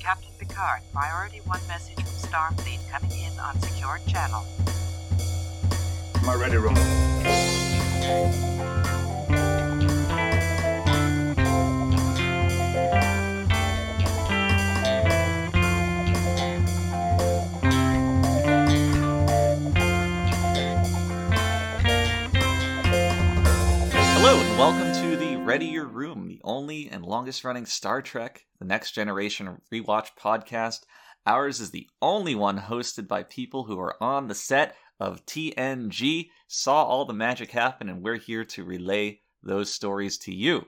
Captain Picard, priority one message from Starfleet coming in on secured channel. My ready room. Hello and welcome to the Readier Room, the only and longest running Star Trek The Next Generation rewatch podcast. Ours is the only one hosted by people who are on the set of TNG, saw all the magic happen, and we're here to relay those stories to you,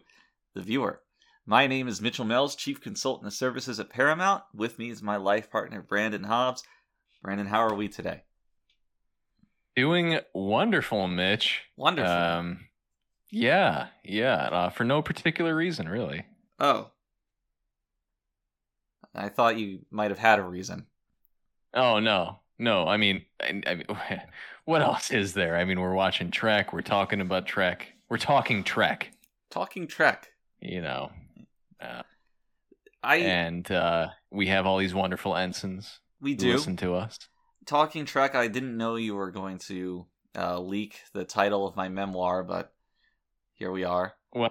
the viewer. My name is Mitchell Mills, Chief Consultant of Services at Paramount. With me is my life partner, Brandon Hobbs. Brandon, how are we today? Doing wonderful, Mitch. Wonderful. Um, yeah, yeah. Uh, for no particular reason, really. oh. I thought you might have had a reason. Oh no, no. I mean, I, I mean, what else is there? I mean, we're watching Trek. We're talking about Trek. We're talking Trek. Talking Trek. You know, uh, I and uh, we have all these wonderful ensigns we who do. listen to us. Talking Trek, I didn't know you were going to uh, leak the title of my memoir, but here we are. Well,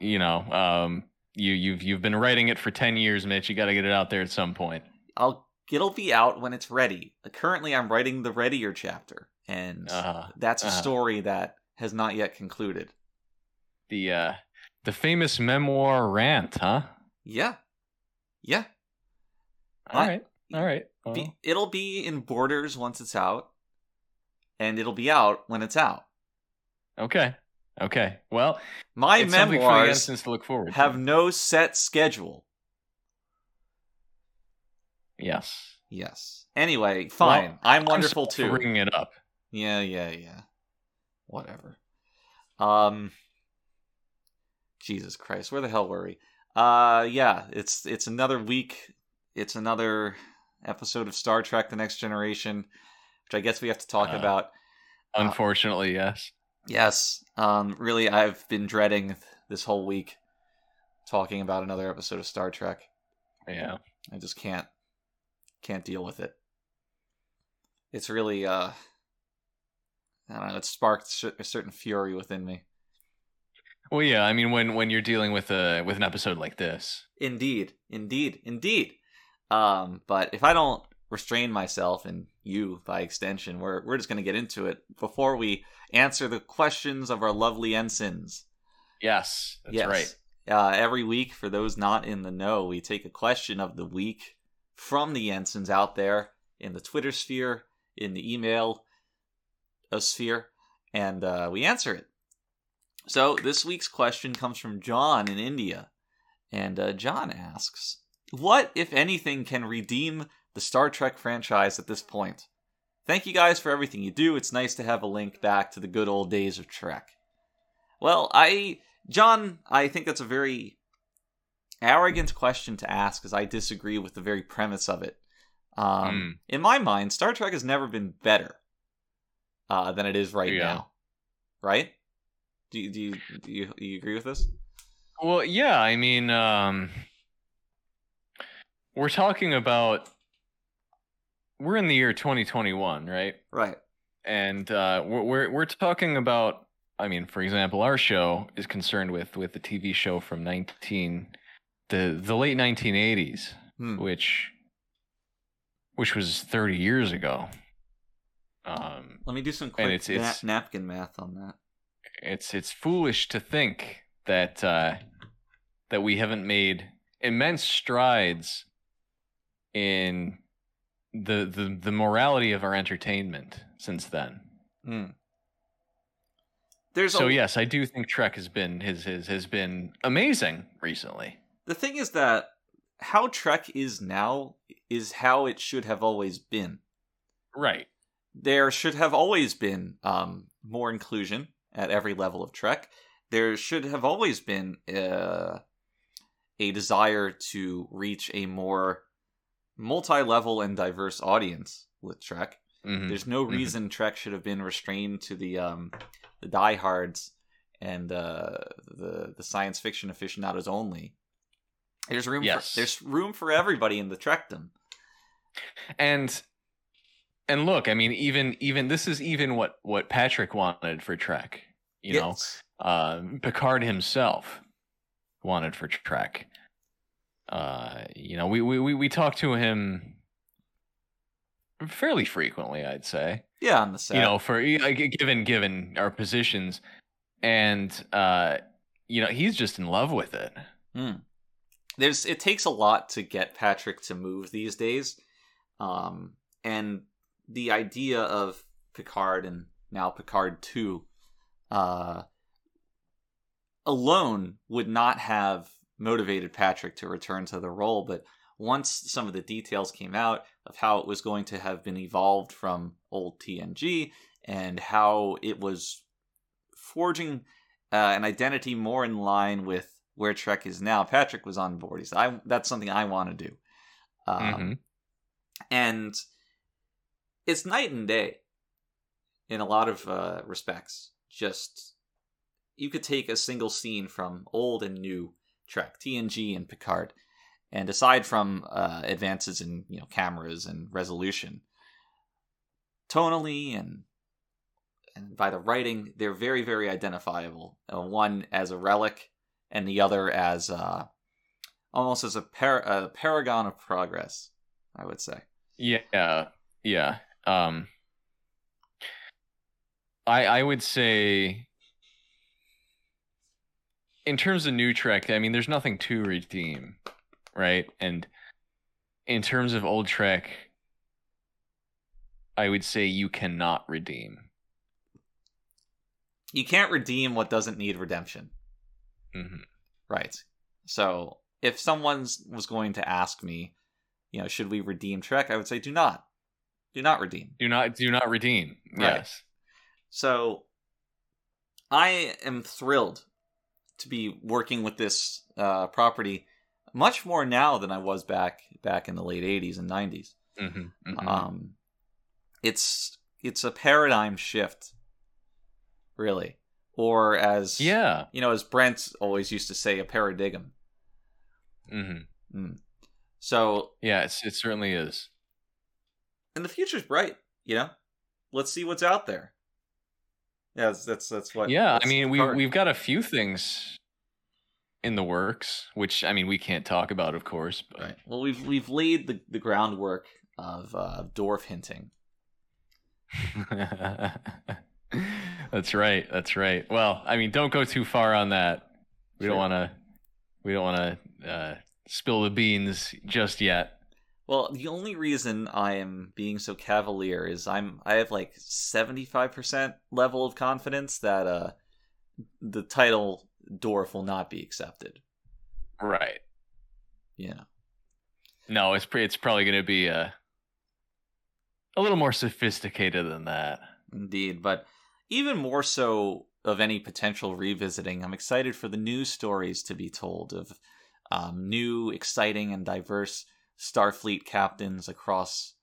you know, um, you you've you've been writing it for ten years, Mitch. You got to get it out there at some point. I'll it'll be out when it's ready. Currently, I'm writing the Readier chapter, and Uh, that's a uh-huh. story that has not yet concluded. the uh, the famous memoir rant, huh? Yeah, yeah. All I- right, all right. Well, Be, it'll be in Borders once it's out, and it'll be out when it's out. okay, okay. Well, My it's something for memoirs to look forward have to. no set schedule. Yes. Yes. Anyway, fine. Well, I'm I'm wonderful sorry too. Bringing it up. Yeah, yeah, yeah. Whatever. Um Jesus Christ, where the hell were we? Uh yeah, it's it's another week. It's another episode of Star Trek The Next Generation, which I guess we have to talk Uh. about. Uh, Unfortunately, yes. Yes. Um really I've been dreading this whole week talking about another episode of Star Trek. Yeah. I just can't can't deal with it. It's really uh I don't know, it sparked a certain fury within me. Well, yeah. I mean, when when you're dealing with a with an episode like this, Indeed, indeed, indeed. Um, but if I don't restrain myself and you by extension, we're we're just gonna get into it before we answer the questions of our lovely ensigns. yes, that's yes. right. Uh, every week, for those not in the know, we take a question of the week from the ensigns out there in the Twitter sphere, in the email uh, sphere, and uh, we answer it. So this week's question comes from John in India, and uh, John asks, "What, if anything, can redeem the Star Trek franchise at this point?" Thank you guys for everything you do. It's nice to have a link back to the good old days of Trek. Well, I John, I think that's a very arrogant question to ask because I disagree with the very premise of it. Um, In my mind, Star Trek has never been better uh, than it is right Yeah. now. Right? Do you, do you do you, do you agree with this? Well, yeah. I mean, um, we're talking about we're in the year 2021, right? Right. and uh, we're, we're talking about. I mean, for example, our show is concerned with with the TV show from nineteen the the late nineteen eighties, Hmm. which which was thirty years ago. Um, Let me do some quick it's- na- it's- napkin math on that. it's it's foolish to think that uh, that we haven't made immense strides in the the the morality of our entertainment since then. Hmm. There's So a, yes, I do think Trek has been has has, has been amazing recently. the thing is that how Trek is now is how it should have always been. Right. there should have always been um, more inclusion at every level of Trek. There should have always been uh, a desire to reach a more multi-level and diverse audience with Trek. Mhm. There's no Mhm. reason Trek should have been restrained to the um, the diehards and uh, the the science fiction aficionados only. There's room. Yes. For, there's room for everybody in the Trekdom. and and look, I mean, even even this is even what what Patrick wanted for Trek. You know, uh, Picard himself wanted for Trek. Uh, you know, we we we, we talk to him fairly frequently, I'd say. Yeah, on the set. You know, for given given our positions, and uh, you know, he's just in love with it. Hmm. There's it takes a lot to get Patrick to move these days. Um and the idea of Picard and now Picard 2 uh alone would not have motivated Patrick to return to the role, but once some of the details came out of how it was going to have been evolved from old TNG and how it was forging uh, an identity more in line with where Trek is now. Patrick was on board. He said, "I that's something I want to do," um, Mhm. and it's night and day in a lot of uh, respects. Just you could take a single scene from old and new Trek, TNG, and Picard, and aside from uh, advances in you know cameras and resolution, tonally and and by the writing, they're very, very identifiable. Uh, one as a relic, and the other as uh, almost as a, par- a paragon of progress. I would say. Yeah, yeah. Um, I I would say, in terms of new Trek, I mean, there's nothing to redeem, right? And in terms of old Trek, I would say you cannot redeem. You can't redeem what doesn't need redemption, hmm right? So if someone was going to ask me, you know, should we redeem Trek? I would say, do not, do not redeem. Do not do not redeem. Right. Yes. So I am thrilled to be working with this uh, property much more now than I was back back in the late '80s and '90s. hmm Um, it's it's a paradigm shift, really, or as yeah. you know, as Brent always used to say, a paradigm. hmm Mm. So, Yeah. It's, it certainly is. and the future's bright. You know, let's see what's out there. Yeah, that's that's, that's what. yeah, that's I mean, we we've got a few things in the works, which I mean, we can't talk about, of course. But Right. Well, we've we've laid the, the groundwork of uh, dwarf hinting. that's right. That's right. Well, I mean, don't go too far on that. We don't want to. We don't want to uh, spill the beans just yet. Well, the only reason I am being so cavalier is I'm I have like seventy five percent level of confidence that uh the title dwarf will not be accepted. Right. Know. No, it's pre- it's probably going to be a a little more sophisticated than that. Indeed, but even more so of any potential revisiting, I'm excited for the new stories to be told of um, new, exciting, and diverse Starfleet captains across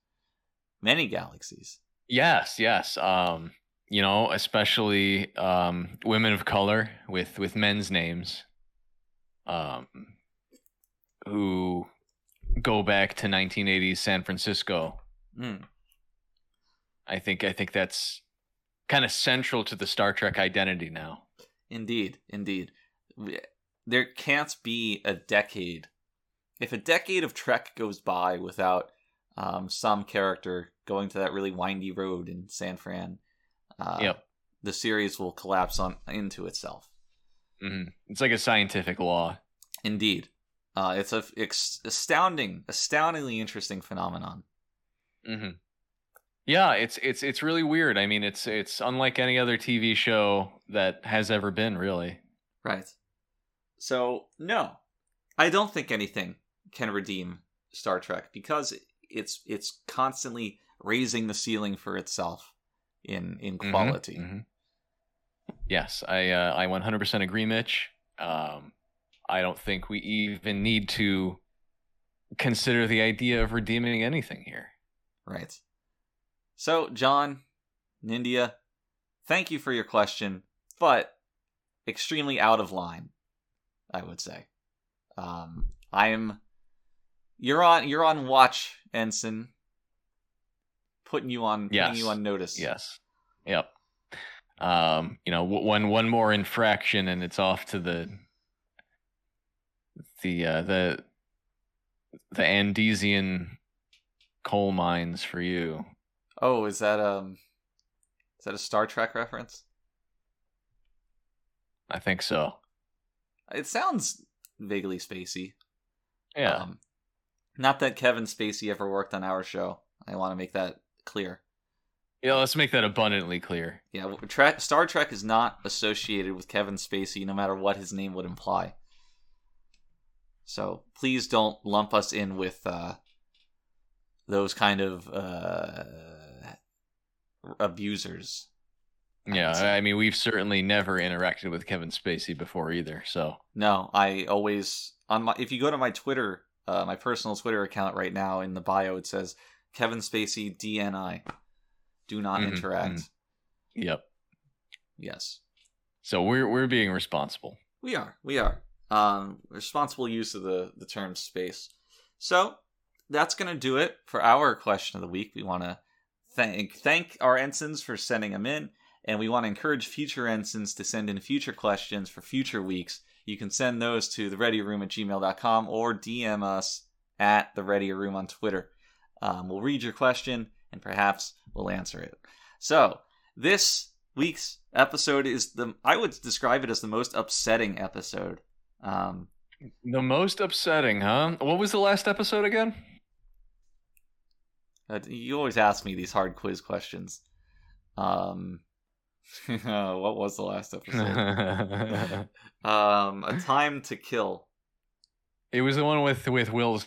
many galaxies. Yes, yes. Um, you know, especially um, women of color with with men's names, um, who go back to 1980s San Francisco. Mm. I think I think that's kind of central to the Star Trek identity now. Indeed, indeed. There can't be a decade. If a decade of Trek goes by without um, some character going to that really windy road in San Fran, uh, Yep. the series will collapse on into itself. hmm It's like a scientific law. Indeed, uh, it's a ex- astounding, astoundingly interesting phenomenon. hmm Yeah, it's it's it's really weird. I mean, it's it's unlike any other TV show that has ever been. Really. Right. So no, I don't think anything can redeem Star Trek because it's it's constantly raising the ceiling for itself in in Mhm, quality. mhm. Yes, I uh, I 100% agree, Mitch. Um, I don't think we even need to consider the idea of redeeming anything here. Right. So John, Nindia, thank you for your question, but extremely out of line, I would say. Um, I'm you're on you're on watch, Ensign. Putting you on Yes. putting you on notice. Yes. Yep. Um, you know, one one more infraction and it's off to the the uh, the the Andesian coal mines for you. Oh, is that um is that a Star Trek reference? I think so. It sounds vaguely spacey. Yeah. Um, not that Kevin Spacey ever worked on our show. I want to make that clear. yeah, let's make that abundantly clear. Yeah, Tra- Star Trek is not associated with Kevin Spacey, no matter what his name would imply. So please don't lump us in with uh, those kind of uh, abusers. Yeah. I mean, we've certainly never interacted with Kevin Spacey before either. So, No, I always on my if you go to my Twitter, uh, my personal Twitter account right now in the bio, it says Kevin Spacey DNI. Do not Mhm, interact. mhm. yep. Yes. So we're we're being responsible. We are. We are. Um, responsible use of the the term space. So that's gonna do it for our question of the week. We want to thank thank our ensigns for sending them in, and we want to encourage future ensigns to send in future questions for future weeks. You can send those to the ready room at gmail.com or DM us at the ready room on Twitter. Um, we'll read your question and perhaps we'll answer it. So this week's episode is the I would describe it as the most upsetting episode. Um, The most upsetting, huh? What was the last episode again? uh, you always ask me these hard quiz questions. Um, what was the last episode? um, a time to kill. it was the one with with Will's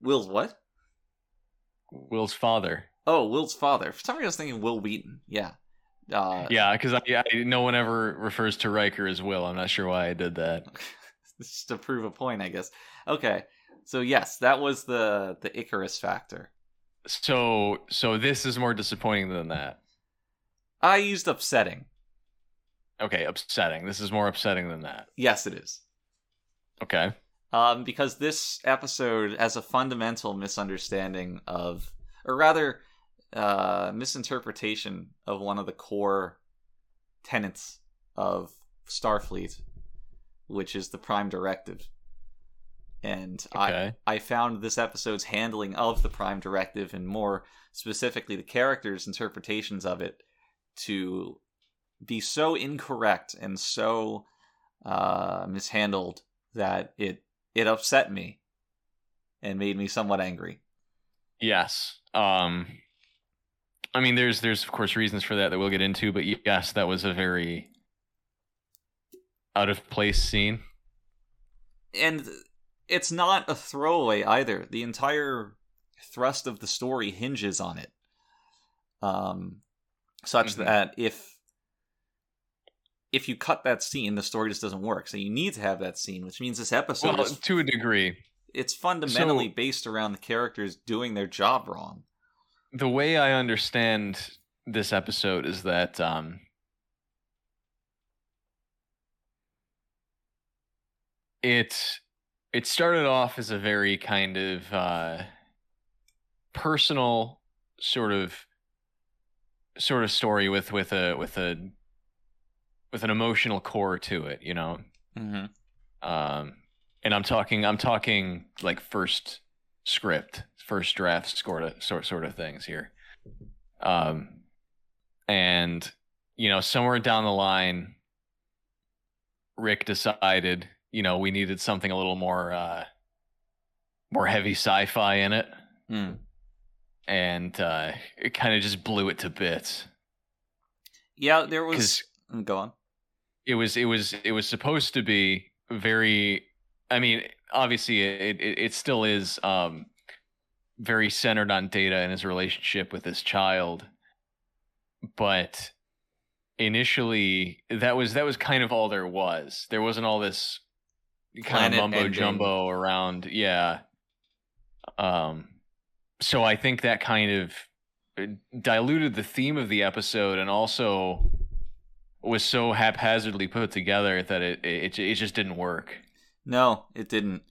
Will's what? Will's father. Oh, Will's father. For some reason, I was thinking Wil Wheaton. Yeah. Uh, Yeah, because I, I no one ever refers to Riker as Will. I'm not sure why I did that. just to prove a point, I guess. Okay. So yes, that was the the Icarus factor. So so this is more disappointing than that. I used upsetting. Okay, upsetting. This is more upsetting than that. Yes, it is. Okay. um, because this episode has a fundamental misunderstanding of, or rather, uh, misinterpretation of one of the core tenets of Starfleet, which is the Prime Directive. And Okay. I, I found this episode's handling of the Prime Directive, and more specifically the characters' interpretations of it, to be so incorrect and so uh, mishandled that it it upset me and made me somewhat angry. Yes. Um I mean there's there's of course reasons for that that we'll get into, but yes, that was a very out of place scene. And it's not a throwaway either. The entire thrust of the story hinges on it. Um such Mhm. that if if you cut that scene, the story just doesn't work. So you need to have that scene, which means this episode Well, is to a degree. it's fundamentally So- based around the characters doing their job wrong. The way I understand this episode is that um it it started off as a very kind of uh personal sort of sort of story with with a with a with an emotional core to it, you know. Mm-hmm. Um and I'm talking I'm talking like first script, first draft sort of sort sort of things here. Um and you know, somewhere down the line Rick decided, you know, we needed something a little more uh more heavy sci-fi in it Mm. And uh it kind of just blew it to bits. Yeah, there was. Mm, Go on. it was it was it was supposed to be very i mean obviously it it, it still is um very centered on data and his relationship with his child but initially that was that was kind of all there was there wasn't all this kind Planet of mumbo ending. jumbo around yeah um so i think that kind of uh, diluted the theme of the episode and also was so haphazardly put together that it it, it just didn't work. No, it didn't.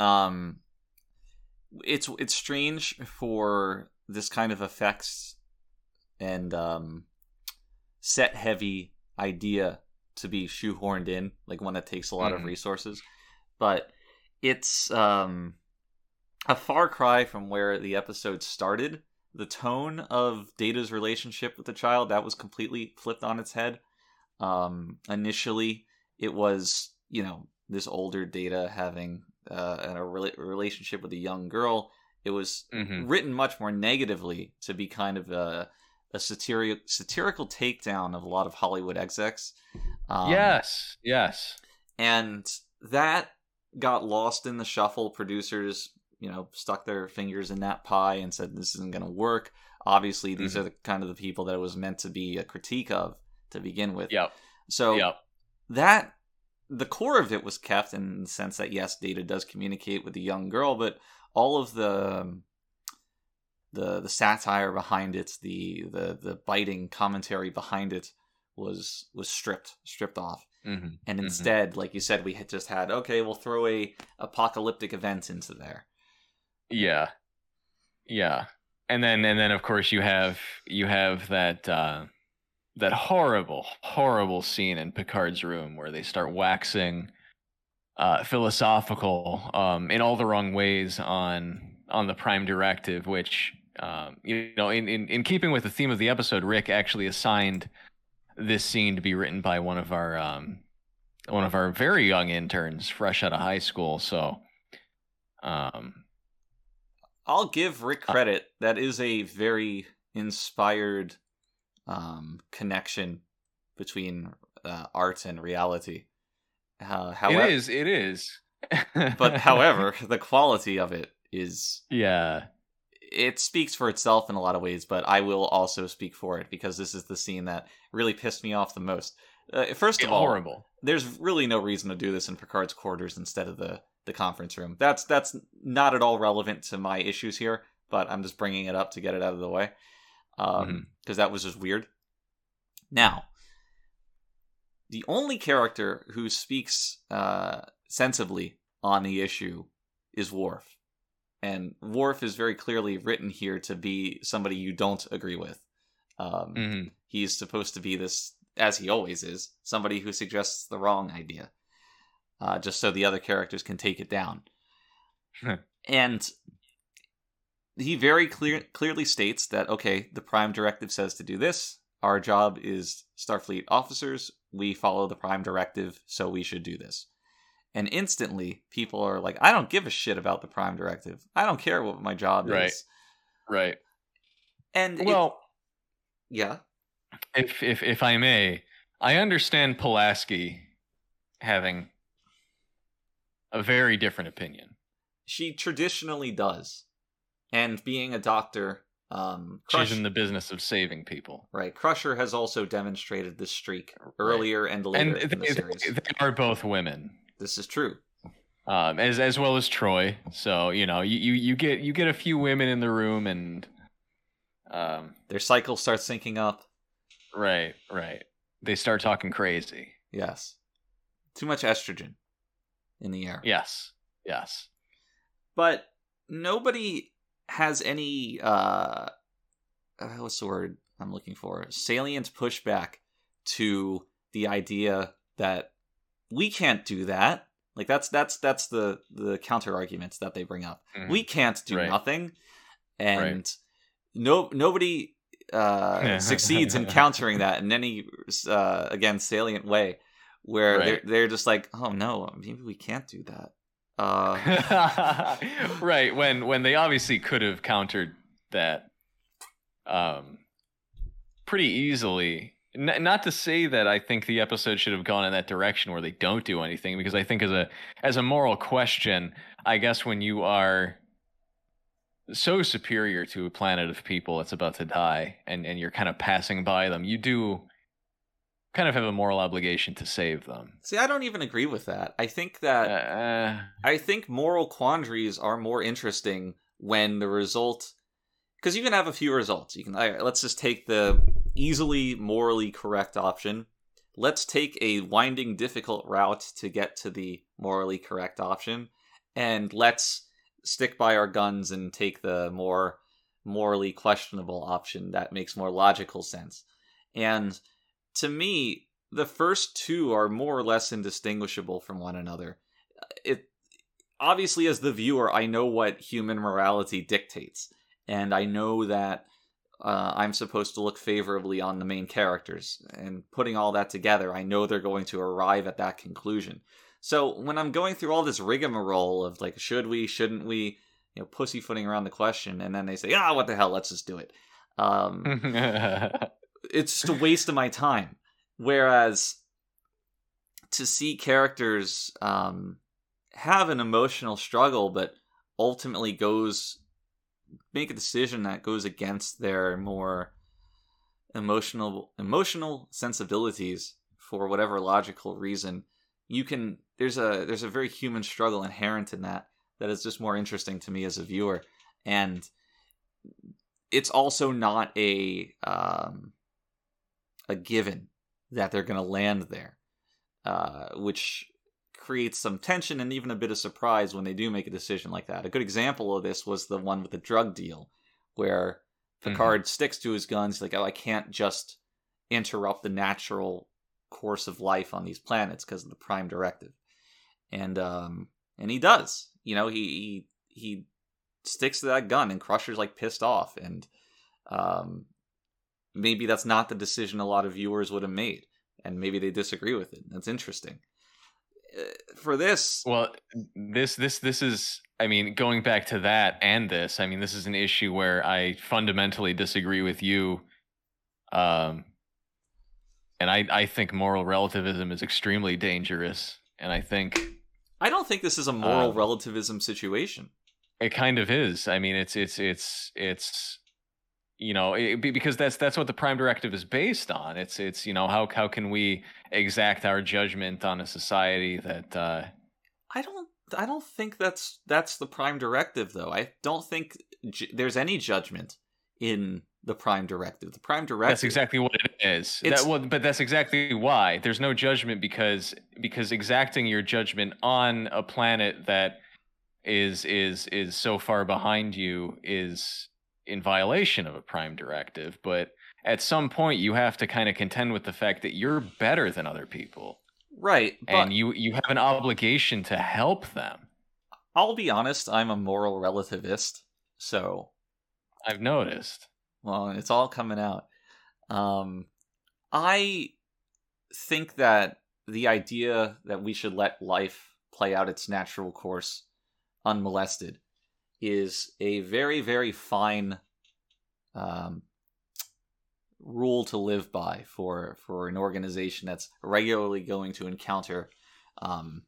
Um, it's it's strange for this kind of effects and um, set heavy idea to be shoehorned in, like one that takes a lot of Mhm. resources. But it's um, a far cry from where the episode started. The tone of Data's relationship with the child that was completely flipped on its head. Um, initially, it was you know this older Data having uh, a rela- relationship with a young girl. It was hmm written much more negatively to be kind of a a satirical satirical takedown of a lot of Hollywood execs. Um, yes, yes. and that got lost in the shuffle. Producers, you know, stuck their fingers in that pie and said this isn't going to work. Obviously, these Mhm. are the kind of the people that it was meant to be a critique of to begin with. Yep. So Yep. that the core of it was kept in the sense that yes, Data does communicate with the young girl, but all of the um, the the satire behind it, the the the biting commentary behind it was was stripped stripped off. hmm And Mhm. instead, like you said, we had just had okay, we'll throw a apocalyptic event into there. Yeah. Yeah. And then and then of course you have you have that uh that horrible, horrible scene in Picard's room where they start waxing uh philosophical um in all the wrong ways on on the prime directive, which um you know, in, in, in keeping with the theme of the episode, Rick actually assigned this scene to be written by one of our um one of our very young interns fresh out of high school. So um I'll give Rick Uh, credit. That is a very inspired um, connection between uh, art and reality. Uh, however, it is. It is. but however, the quality of it is yeah, it speaks for itself in a lot of ways. But I will also speak for it because this is the scene that really pissed me off the most. Uh, first of all, horrible. there's really no reason to do this in Picard's quarters instead of the the conference room. That's that's not at all relevant to my issues here, but I'm just bringing it up to get it out of the way because Mhm. that was just weird. Now, the only character who speaks uh, sensibly on the issue is Worf, and Worf is very clearly written here to be somebody you don't agree with. Um, Mhm. He's supposed to be this, as he always is, somebody who suggests the wrong idea, uh, just so the other characters can take it down. and he very clear, clearly states that okay, the Prime Directive says to do this. Our job is Starfleet officers. We follow the Prime Directive, so we should do this. And instantly, people are like, "I don't give a shit about the Prime Directive. I don't care what my job Right. is." Right. And it- Well, yeah, if if if I may, I understand Pulaski having a very different opinion. she traditionally does. And being a doctor, um, She's in the business of saving people. right? Crusher has also demonstrated this streak earlier and later And in the they, series. they are both women. this is true. um, as as well as Troi. So you know, you, you you get you get a few women in the room, and um, Their cycle starts syncing up. right, right, they start talking crazy. Yes, too much estrogen in the air. Yes, yes, but nobody has any uh, uh what's the word i'm looking for? Salient pushback to the idea that we can't do that. Like that's that's that's the the counter arguments that they bring up. Mhm. we can't do Right. nothing and no nobody uh succeeds in countering that in any uh again salient way where they're, they're just like oh no maybe we can't do that uh right. When when they obviously could have countered that, um, pretty easily. N- not to say that I think the episode should have gone in that direction where they don't do anything, because I think as a as a moral question, I guess when you are so superior to a planet of people that's about to die, and and you're kind of passing by them, you do kind of have a moral obligation to save them. See, I don't even agree with that. I think that Uh, I think moral quandaries are more interesting when the result because you can have a few results. You can right, let's just take the easily morally correct option. let's take a winding, difficult route to get to the morally correct option, and let's stick by our guns and take the more morally questionable option that makes more logical sense. And to me, the first two are more or less indistinguishable from one another. It obviously as the viewer, I know what human morality dictates, and I know that uh, I'm supposed to look favorably on the main characters. And putting all that together, I know they're going to arrive at that conclusion. So when I'm going through all this rigmarole of like, should we, shouldn't we, you know, pussyfooting around the question, and then they say, ah, what the hell, let's just do it. Um, it's just a waste of my time. Whereas to see characters um, have an emotional struggle, but ultimately goes make a decision that goes against their more emotional emotional sensibilities for whatever logical reason you can there's a there's a very human struggle inherent in that that is just more interesting to me as a viewer and it's also not a um, a given that they're going to land there uh, which creates some tension and even a bit of surprise when they do make a decision like that. A good example of this was the one with the drug deal, where Picard mm-hmm. sticks to his guns, like, oh, I can't just interrupt the natural course of life on these planets because of the Prime Directive, and um, and he does. You know, he he he sticks to that gun, and Crusher's like pissed off, and um, maybe that's not the decision a lot of viewers would have made, and maybe they disagree with it. That's interesting. Uh, for this well this this this is i mean going back to that and this i mean this is an issue where i fundamentally disagree with you um and i i think moral relativism is extremely dangerous and i think i don't think this is a moral um, relativism situation it kind of is i mean it's it's it's it's you know it, because that's that's what the prime directive is based on. It's it's you know how how can we exact our judgment on a society that uh i don't i don't think that's that's the prime directive though. I don't think j- there's any judgment in the prime directive. The prime directive that's exactly what it is. That, well, but that's exactly why. There's no judgment because because exacting your judgment on a planet that is is is so far behind you is in violation of a prime directive, but at some point you have to kind of contend with the fact that you're better than other people. Right. and you you have an obligation to help them. I'll be honest, I'm a moral relativist, so I've noticed. Well, it's all coming out. Um I think that the idea that we should let life play out its natural course unmolested is a very, very fine um, rule to live by for for an organization that's regularly going to encounter um,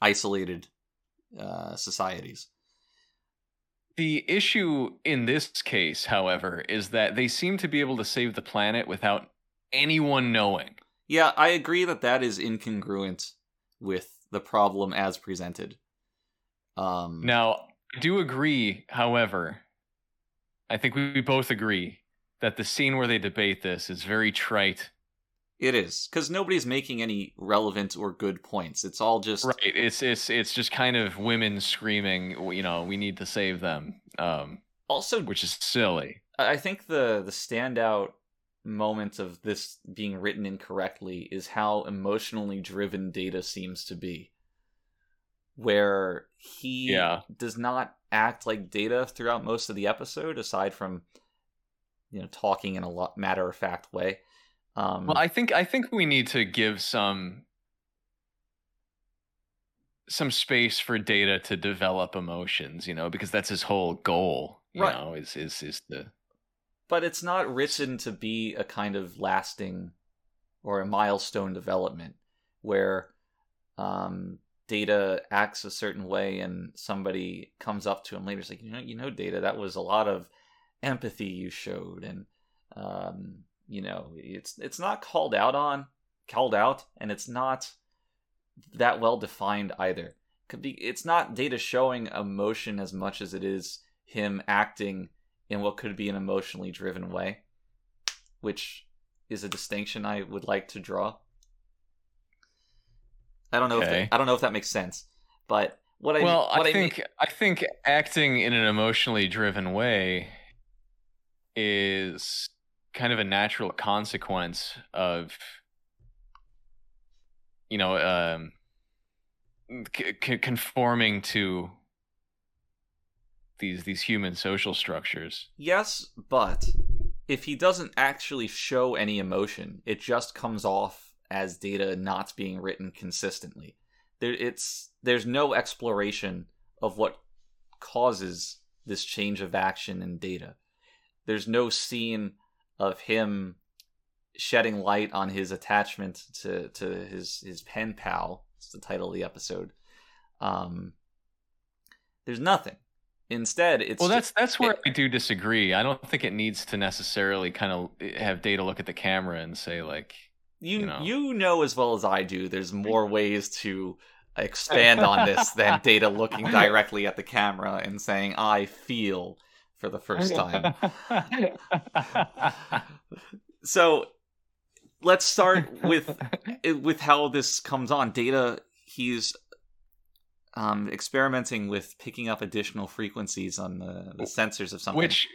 isolated uh, societies. The issue in this case, however, is that they seem to be able to save the planet without anyone knowing. Yeah, I agree that that is incongruent with the problem as presented. Um, now, I do agree, however, I think we both agree that the scene where they debate this is very trite. It is because nobody's making any relevant or good points. It's all just right. It's it's it's just kind of women screaming. You know, we need to save them. Um, also, which is silly. I think the the standout moment of this being written incorrectly is how emotionally driven Data seems to be where he yeah. does not act like Data throughout most of the episode, aside from you know talking in a lot matter of fact way. Um, well, I think I think we need to give some some space for Data to develop emotions, you know, because that's his whole goal. You right. know, is is is the. But it's not written to be a kind of lasting or a milestone development where um, Data acts a certain way, and somebody comes up to him later, like, you know, you know, Data, that was a lot of empathy you showed, and um, you know, it's it's not called out on, called out, and it's not that well defined either. Could be, it's not Data showing emotion as much as it is him acting in what could be an emotionally driven way, which is a distinction I would like to draw. I don't know if that, I don't know if that makes sense, but what I well, what I I mean- think I think acting in an emotionally driven way is kind of a natural consequence of you know um c- conforming to these these human social structures. Yes, but if he doesn't actually show any emotion, it just comes off as data not being written consistently. There, it's there's no exploration of what causes this change of action in data. There's no scene of him shedding light on his attachment to to his his pen pal. It's the title of the episode. Um, there's nothing. Instead, it's well, that's that's where it- I do disagree. I don't think it needs to necessarily kind of have data look at the camera and say like, you you know. you know as well as I do there's more ways to expand on this than data looking directly at the camera and saying I feel for the first time. So let's start with with how this comes on. Data he's um experimenting with picking up additional frequencies on the, the sensors of something. Which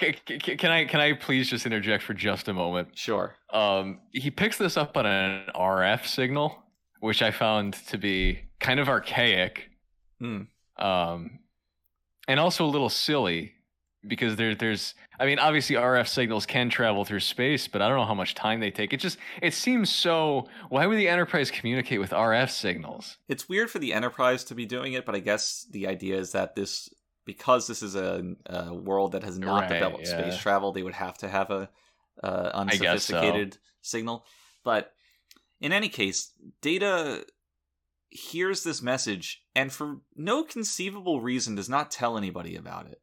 c- can I can I please just interject for just a moment? sure. Um, he picks this up on an RF signal, which I found to be kind of archaic, Hmm. um, and also a little silly because there there's I mean obviously RF signals can travel through space, but I don't know how much time they take. It just it seems so. Why would the Enterprise communicate with RF signals? It's weird for the Enterprise to be doing it, but I guess the idea is that this because this is a, a world that has not Right, developed yeah. space travel, they would have to have a, I guess so. unsophisticated signal. But in any case, Data hears this message and for no conceivable reason does not tell anybody about it.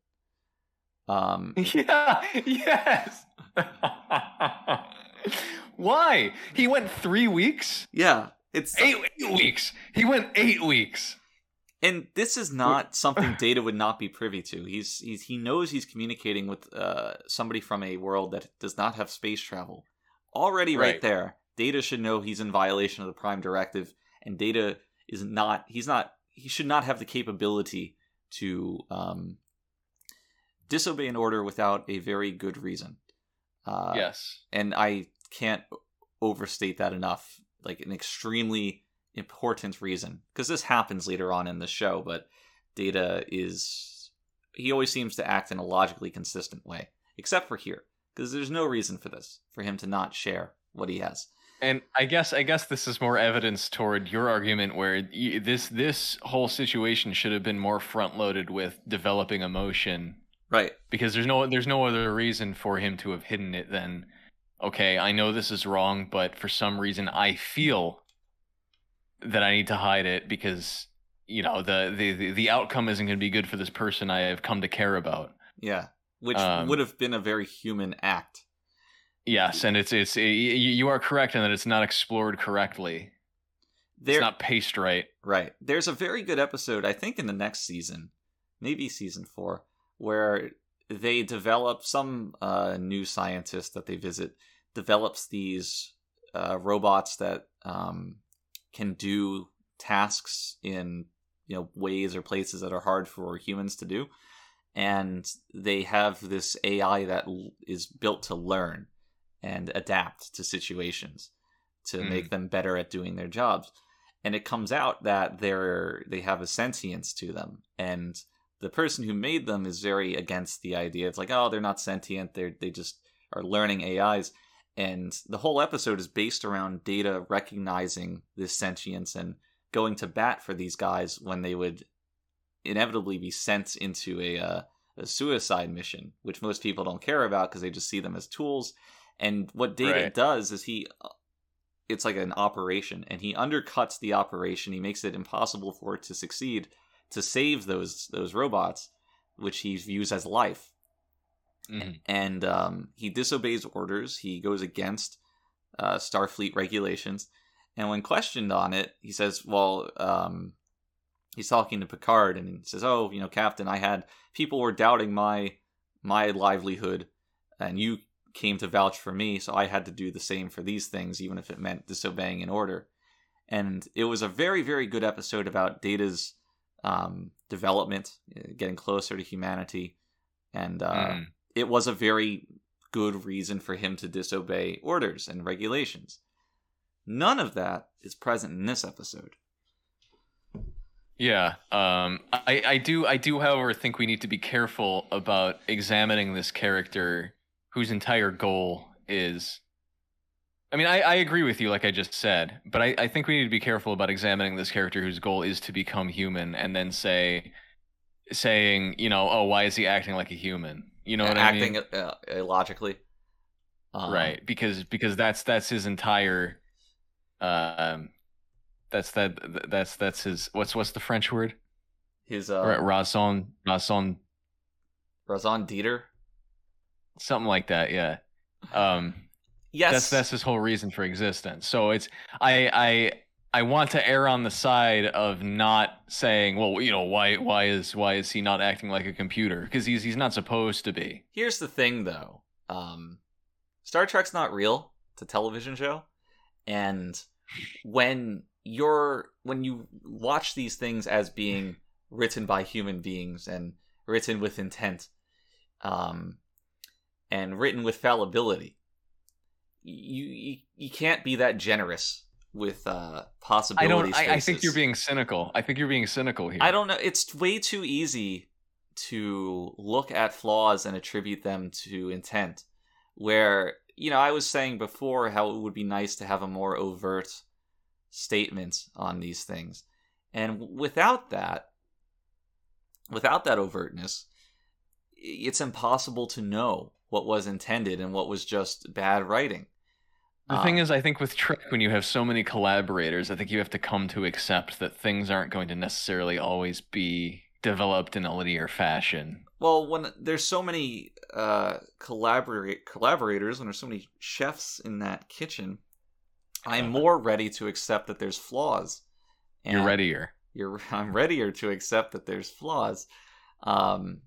Um, Yeah. Yes. Why? He went three weeks. yeah, it's Eight, eight weeks. He went eight weeks. and this is not something Data would not be privy to. He's, he's he knows he's communicating with uh, somebody from a world that does not have space travel. Already, right, Right. there, Data should know he's in violation of the Prime Directive, and Data is not. He's not. He should not have the capability to um, disobey an order without a very good reason. Uh, yes. and I can't overstate that enough. Like an extremely important reason, because this happens later on in the show. But Data is he always seems to act in a logically consistent way, except for here, because there's no reason for this for him to not share what he has. And I guess I guess this is more evidence toward your argument where this this whole situation should have been more front loaded with developing emotion Right. because there's no there's no other reason for him to have hidden it than okay, I know this is wrong, but for some reason I feel that I need to hide it because you know the the the, the outcome isn't going to be good for this person I have come to care about. Yeah. Which Um, would have been a very human act. Yes, and it's it's y- you are correct in that it's not explored correctly. There, It's not paced right. Right. There's a very good episode, I think, in the next season, maybe season four, where they develop some uh, new scientist that they visit develops these uh, robots that um, can do tasks in you know ways or places that are hard for humans to do, and they have this AI that l- is built to learn and adapt to situations to Mm. make them better at doing their jobs. And it comes out that they're they have a sentience to them. And the person who made them is very against the idea it's like oh they're not sentient they they just are learning ais and the whole episode is based around data recognizing this sentience and going to bat for these guys when they would inevitably be sent into a uh, a suicide mission which most people don't care about because they just see them as tools. And what data Right. does is he it's like an operation and he undercuts the operation. He makes it impossible for it to succeed to save those those robots which he views as life. Mhm. and um, he disobeys orders. He goes against uh, starfleet regulations. And when questioned on it he says well um, he's talking to picard and he says oh you know captain i had people were doubting my my livelihood and you came to vouch for me so i had to do the same for these things even if it meant disobeying an order and it was a very very good episode about Data's um, development, uh, getting closer to humanity, and uh, Mm. it was a very good reason for him to disobey orders and regulations. None of that is present in this episode. Yeah, um, I, I do, I do, however, think we need to be careful about examining this character whose entire goal is. I mean, I, I agree with you, like I just said, but I, I think we need to be careful about examining this character whose goal is to become human, and then say, saying, you know, oh, why is he acting like a human? You know what I mean? acting uh, illogically. Um, right because because that's that's his entire um that's that that's that's his what's what's the french word His uh, right raison raison Razan Dieter. something like that yeah um Yes, that's that's his whole reason for existence. So it's i i i want to err on the side of not saying well you know why why is why is he not acting like a computer? Because he's he's not supposed to be. Here's the thing, though. Um, Star Trek's not real. It's a television show, and when you're when you watch these things as being written by human beings and written with intent, um, and written with fallibility, you you, you can't be that generous with uh i don't I, I think you're being cynical i think you're being cynical here I don't know. It's way too easy to look at flaws and attribute them to intent. Where, you know, I was saying before how it would be nice to have a more overt statement on these things. And without that, without that overtness, it's impossible to know what was intended and what was just bad writing. The thing Um, is, I think with Trek, when you have so many collaborators, I think you have to come to accept that things aren't going to necessarily always be developed in a linear fashion. Well, when there's so many uh, collaborate collaborators, when there's so many chefs in that kitchen, I'm Uh-huh. more ready to accept that there's flaws. And You're readier. You're I'm readier to accept that there's flaws, um,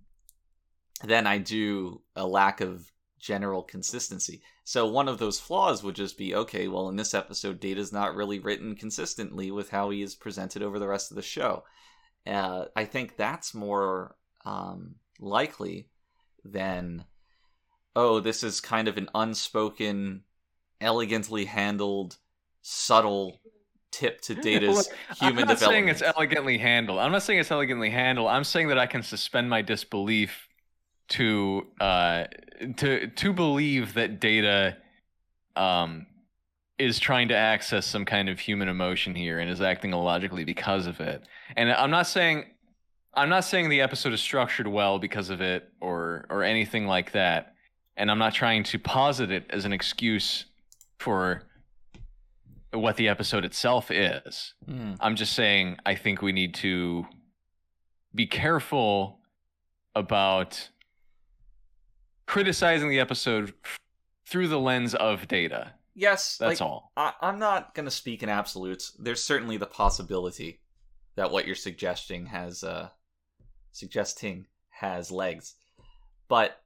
than I do a lack of general consistency. So one of those flaws would just be okay. Well, in this episode, Data's not really written consistently with how he is presented over the rest of the show. Uh, I think that's more um, likely than oh, this is kind of an unspoken, elegantly handled, subtle tip to Data's human I'm not saying it's elegantly handled. I'm not saying it's elegantly handled. I'm saying that I can suspend my disbelief to uh to to believe that data um is trying to access some kind of human emotion here and is acting illogically because of it. And I'm not saying I'm not saying the episode is structured well because of it or or anything like that. And I'm not trying to posit it as an excuse for what the episode itself is. Hmm. I'm just saying I think we need to be careful about criticizing the episode through the lens of data. Yes, That's like, all. I, I'm not going to speak in absolutes. There's certainly the possibility that what you're suggesting has uh, suggesting has legs, but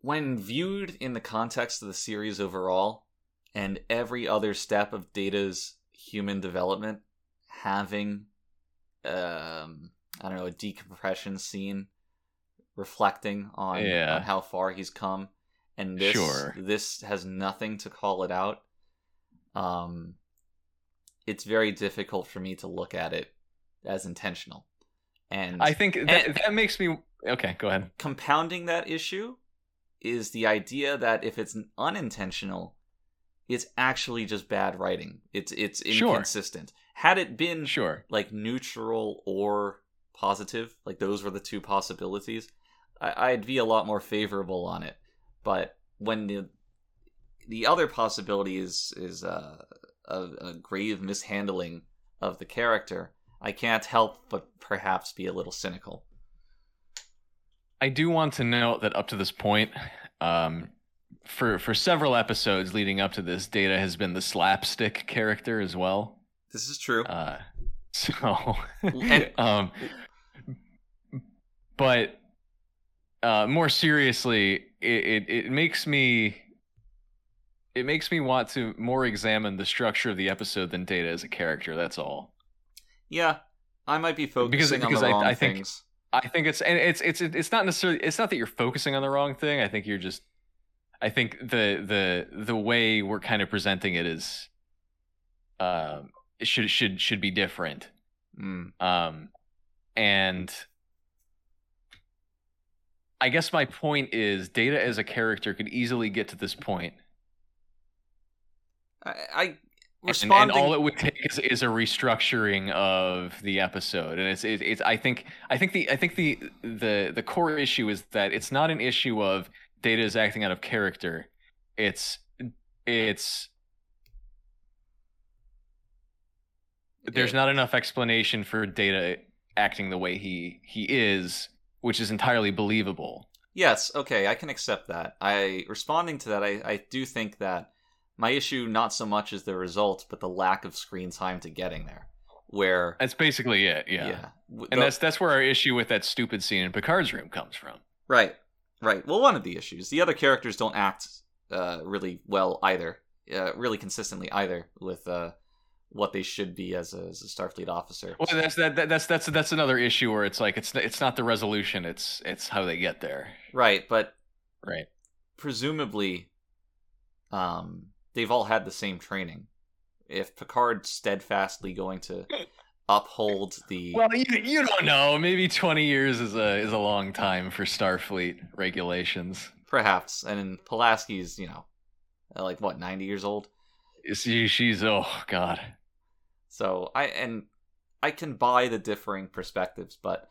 when viewed in the context of the series overall, and every other step of Data's human development having, um, I don't know, a decompression scene reflecting on, Yeah. on how far he's come and this Sure. this has nothing to call it out um it's very difficult for me to look at it as intentional and I think that, and- that makes me okay. Go ahead. compounding that issue is the idea that if it's unintentional it's actually just bad writing it's it's Sure. inconsistent had it been Sure. like neutral or positive, like those were the two possibilities, I, I'd be a lot more favorable on it. But when the the other possibility is is uh, a, a grave mishandling of the character, I can't help but perhaps be a little cynical. I do want to note that up to this point, um, for for several episodes leading up to this, Data has been the slapstick character as well. This is true. Uh, so, um, but uh, more seriously, it, it it makes me it makes me want to more examine the structure of the episode than Data as a character. That's all. Yeah, I might be focusing Because- on because the I- wrong I think- things. I think it's and it's it's it's not necessarily it's not that you're focusing on the wrong thing. I think you're just I think the the the way we're kind of presenting it is um it should should should be different. Mm. Um and I guess my point is Data as a character could easily get to this point. I, I And, responding. and all it would take is, is a restructuring of the episode, and it's, it, it's. I think. I think the. I think the the the core issue is that it's not an issue of Data is acting out of character. It's it's. There's not enough explanation for Data acting the way he he is, which is entirely believable. Yes, okay, I can accept that. I responding to that, I, I do think that my issue not so much is the result, but the lack of screen time to getting there. Where That's basically it. Yeah. yeah, And the- that's that's where our issue with that stupid scene in Picard's room comes from. right, right. Well, one of the issues. The other characters don't act uh, really well either, uh, really consistently either with uh, what they should be as a, as a Starfleet officer. Well, that's that, that that's that's that's another issue where it's like it's it's not the resolution, it's it's how they get there. Right, but Right. presumably, um, they've all had the same training. If Picard's steadfastly going to uphold the Well, you you don't know. Maybe twenty years is a is a long time for Starfleet regulations. perhaps, and Pulaski's, you know, like what ninety years old. She, she's oh god. So I and I can buy the differing perspectives, but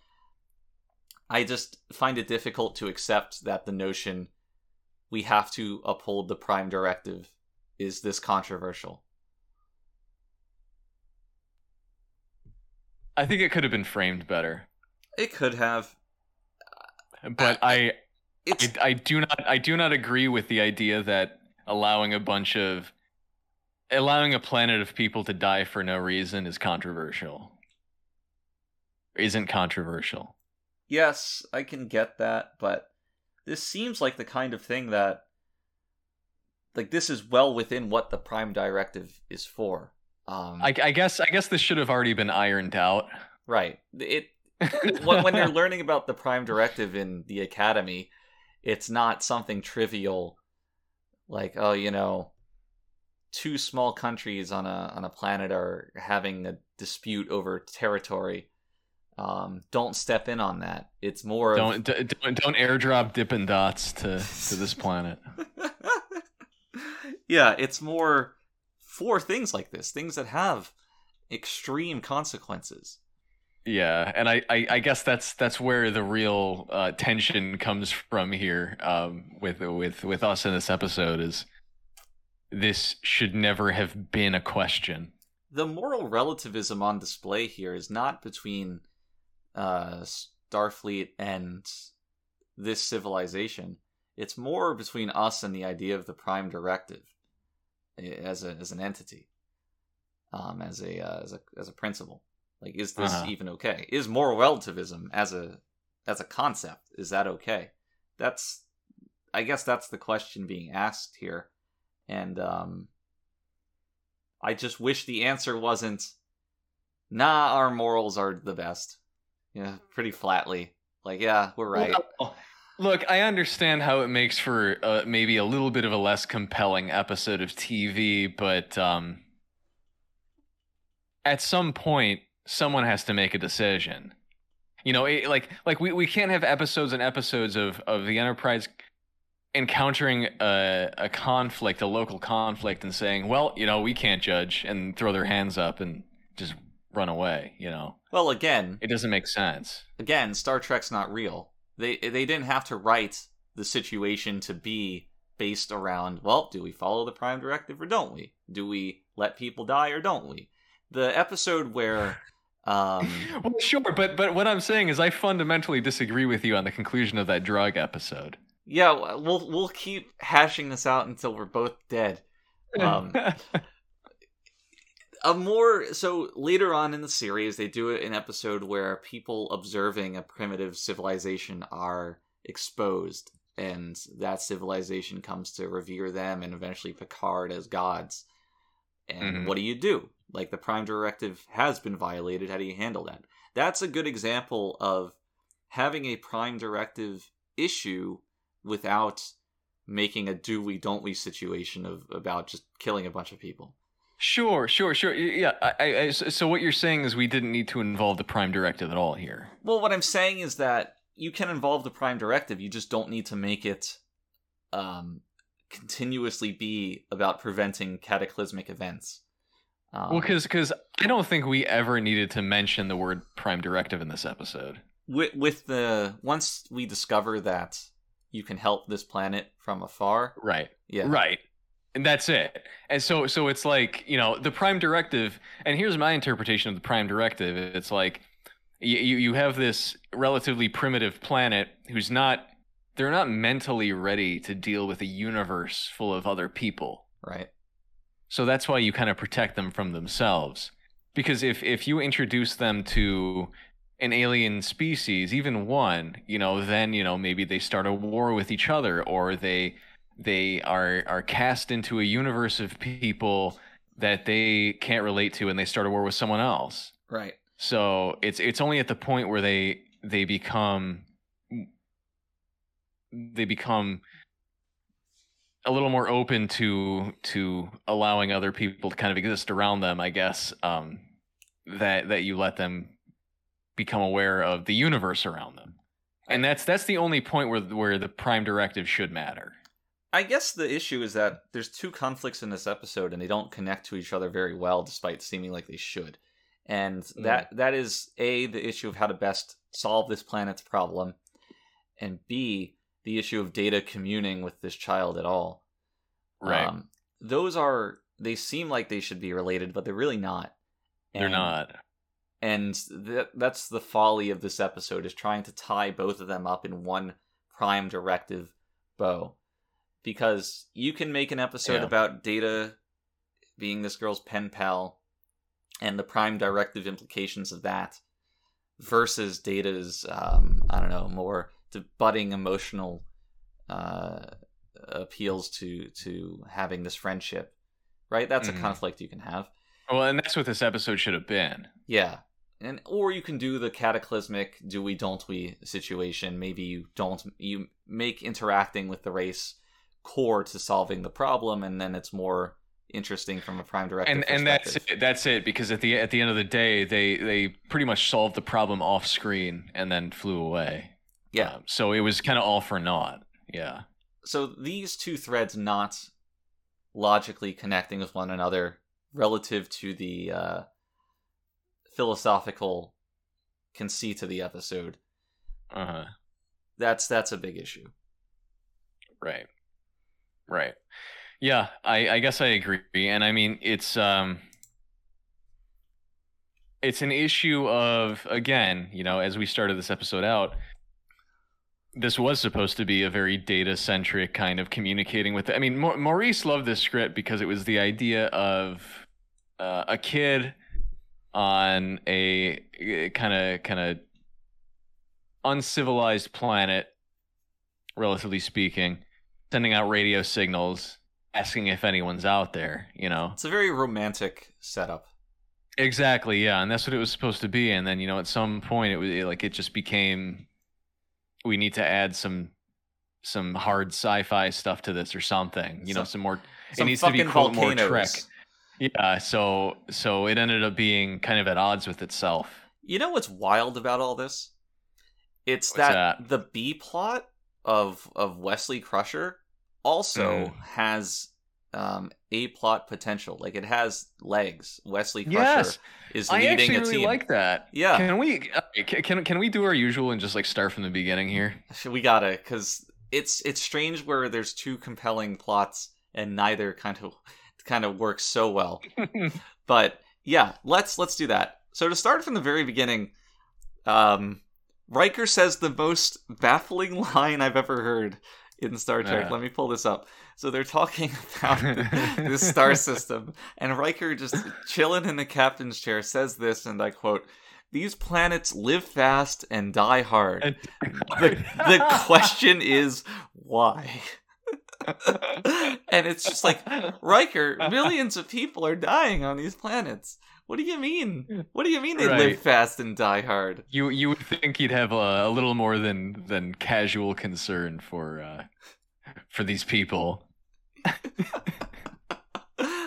I just find it difficult to accept that the notion we have to uphold the prime directive is this controversial. I think it could have been framed better, It could have. but I I, I do not I do not agree with the idea that allowing a bunch of allowing a planet of people to die for no reason is controversial. Isn't controversial. yes, I can get that, but this seems like the kind of thing that like this is well within what the prime directive is for. Um, I, I guess I guess this should have already been ironed out. right. It when, when they're learning about the prime directive in the academy it's not something trivial like oh you know two small countries on a on a planet are having a dispute over territory um don't step in on that it's more don't d- don't don't airdrop Dippin' Dots to to this planet. yeah it's more for things like this things that have extreme consequences Yeah, and I, I, I guess that's that's where the real uh, tension comes from here um, with with with us in this episode is this should never have been a question. the moral relativism on display here is not between uh, Starfleet and this civilization. It's more between us and the idea of the Prime Directive eh, as a as an entity, um, as a uh, as a as a principle. Like, is this Uh-huh. even okay? Is moral relativism as a as a concept is that okay? That's I guess that's the question being asked here, and um, I just wish the answer wasn't, nah, our morals are the best. Yeah, pretty flatly. Like, yeah, we're right. Well, look, I understand how it makes for uh, maybe a little bit of a less compelling episode of TV, but um, at some point, someone has to make a decision. You know, it, like like we, we can't have episodes and episodes of, of the Enterprise encountering a, a conflict, a local conflict, and saying, "Well, you know, we can't judge," and throw their hands up and just run away. You know, Well, again, it doesn't make sense. again, Star Trek's not real. They they didn't have to write the situation to be based around, well, do we follow the prime directive or don't we? Do we let people die or don't we? The episode where um Well, sure, but but what I'm saying is, I fundamentally disagree with you on the conclusion of that drug episode. Yeah, we'll we'll keep hashing this out until we're both dead. Um, a more so later on in the series they do it an episode where people observing a primitive civilization are exposed and that civilization comes to revere them and eventually Picard as gods. And Mhm. what do you do? Like the Prime Directive has been violated. How do you handle that? That's a good example of having a Prime Directive issue without making a do we don't we situation of about just killing a bunch of people. Sure, sure, sure. Yeah. I, I, so what you're saying is we didn't need to involve the Prime Directive at all here. Well, what I'm saying is that you can involve the Prime Directive. You just don't need to make it um, continuously be about preventing cataclysmic events. Um, Well, because I don't think we ever needed to mention the word Prime Directive in this episode. with, with the once we discover that you can help this planet from afar, Right. yeah, Right. And that's it. And so so it's like, you know, the prime directive and here's my interpretation of the prime directive. It's like you you have this relatively primitive planet who's not they're not mentally ready to deal with a universe full of other people. right, So that's why you kind of protect them from themselves. Because if if you introduce them to an alien species, even one, you know, then you know maybe they start a war with each other, or they they are are cast into a universe of people that they can't relate to, and they start a war with someone else. right. So it's it's only at the point where they they become they become a little more open to to allowing other people to kind of exist around them, I guess. Um, that that you let them become aware of the universe around them, and that's that's the only point where where the prime directive should matter. I guess the issue is that there's two conflicts in this episode, and they don't connect to each other very well, despite seeming like they should. And Mm. that that is a the issue of how to best solve this planet's problem, and b the issue of data communing with this child at all. Right? Um, those are they seem like they should be related, but they're really not. They're not. And th- that's the folly of this episode is trying to tie both of them up in one prime directive bow because you can make an episode Yeah. about data being this girl's pen pal and the prime directive implications of that versus data's um, i don't know more budding emotional uh, appeals to to having this friendship right that's Mhm. a conflict you can have Well, and that's what this episode should have been. yeah. And or you can do the cataclysmic do we don't we situation. Maybe you don't you make interacting with the race core to solving the problem and then it's more interesting from a prime directive and and that's it. That's it. Because at the at the end of the day, they they pretty much solved the problem off screen and then flew away. Yeah. Um, so it was kind of all for naught. Yeah. So these two threads not logically connecting with one another relative to the uh philosophical conceit of the episode. Uh huh. That's that's a big issue. Right. Right. Yeah. I I guess I agree. And I mean, it's um. It's an issue of again, you know, as we started this episode out, this was supposed to be a very data centric kind of communicating with. I mean, Mau- Maurice loved this script because it was the idea of uh, a kid on a kind of kind of uncivilized planet, relatively speaking, sending out radio signals, asking if anyone's out there. You know, It's a very romantic setup. exactly, yeah, and that's what it was supposed to be. And then you know, at some point, it was it, like it just became we need to add some some hard sci-fi stuff to this or something. You know, Some- some more. Some it needs to be quote more. Trek. Yeah, so so it ended up being kind of at odds with itself. You know what's wild about all this? It's that, that? the B plot of of Wesley Crusher also Mm. has um, a plot potential. Like it has legs. Wesley Crusher Yes, is I leading actually a really team. like that. Yeah. Can we uh, can can we do our usual and just like start from the beginning here? we gotta because it's it's strange where there's two compelling plots and neither kind of kind of works so well. but yeah, let's let's do that. So to start from the very beginning, um, Riker says the most baffling line I've ever heard in Star Trek. Yeah. Let me pull this up. So they're talking about this star system, and Riker just chilling in the captain's chair says this, and I quote. These planets live fast and die hard. The, the question is, why? and it's just like Riker, millions of people are dying on these planets. What do you mean? What do you mean they Right. live fast and die hard? You you would think he'd have a, a little more than than casual concern for uh, for these people.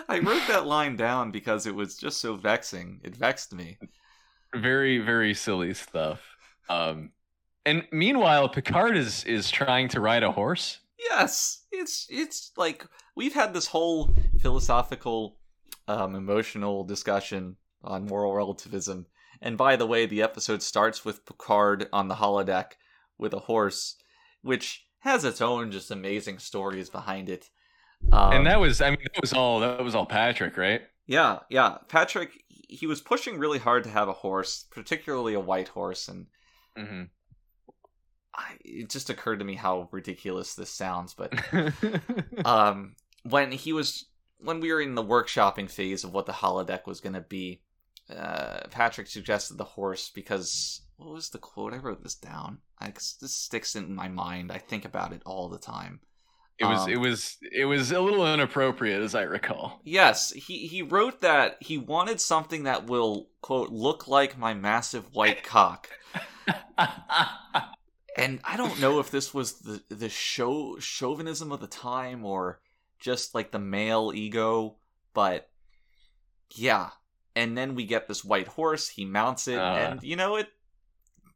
I wrote that line down because it was just so vexing. It vexed me. Very very silly stuff. Um, and meanwhile, Picard is is trying to ride a horse. Yes, it's it's like we've had this whole philosophical, um, emotional discussion on moral relativism. And by the way, the episode starts with Picard on the holodeck with a horse, which has its own just amazing stories behind it. Um, and that was I mean that was all that was all Patrick, right? yeah, yeah. Patrick, he was pushing really hard to have a horse, particularly a white horse, and hmm I, it just occurred to me how ridiculous this sounds, but um, when he was when we were in the workshopping phase of what the holodeck was going to be, uh, Patrick suggested the horse because what was the quote? I wrote this down. I, this sticks in my mind. I think about it all the time. it was Um, it was it was a little inappropriate, as I recall. Yes, he he wrote that he wanted something that will quote look like my massive white cock. and I don't know if this was the the show chauvinism of the time or just like the male ego, but yeah. And then we get this white horse. He mounts it, Uh. and you know it.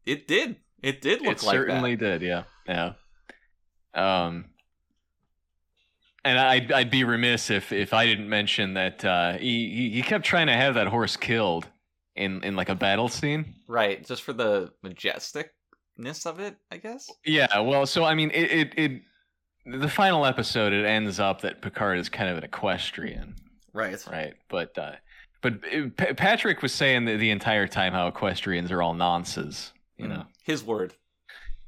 It did. It did look like it like certainly that. did yeah yeah um and I'd, I'd be remiss if if i didn't mention that uh he, he kept trying to have that horse killed in in like a battle scene Right, just for the majesticness of it, I guess. yeah well so i mean it it, it the final episode it ends up that picard is kind of an equestrian Right. right but uh but it, Pa- patrick was saying the, the entire time how equestrians are all nonsense you know his word.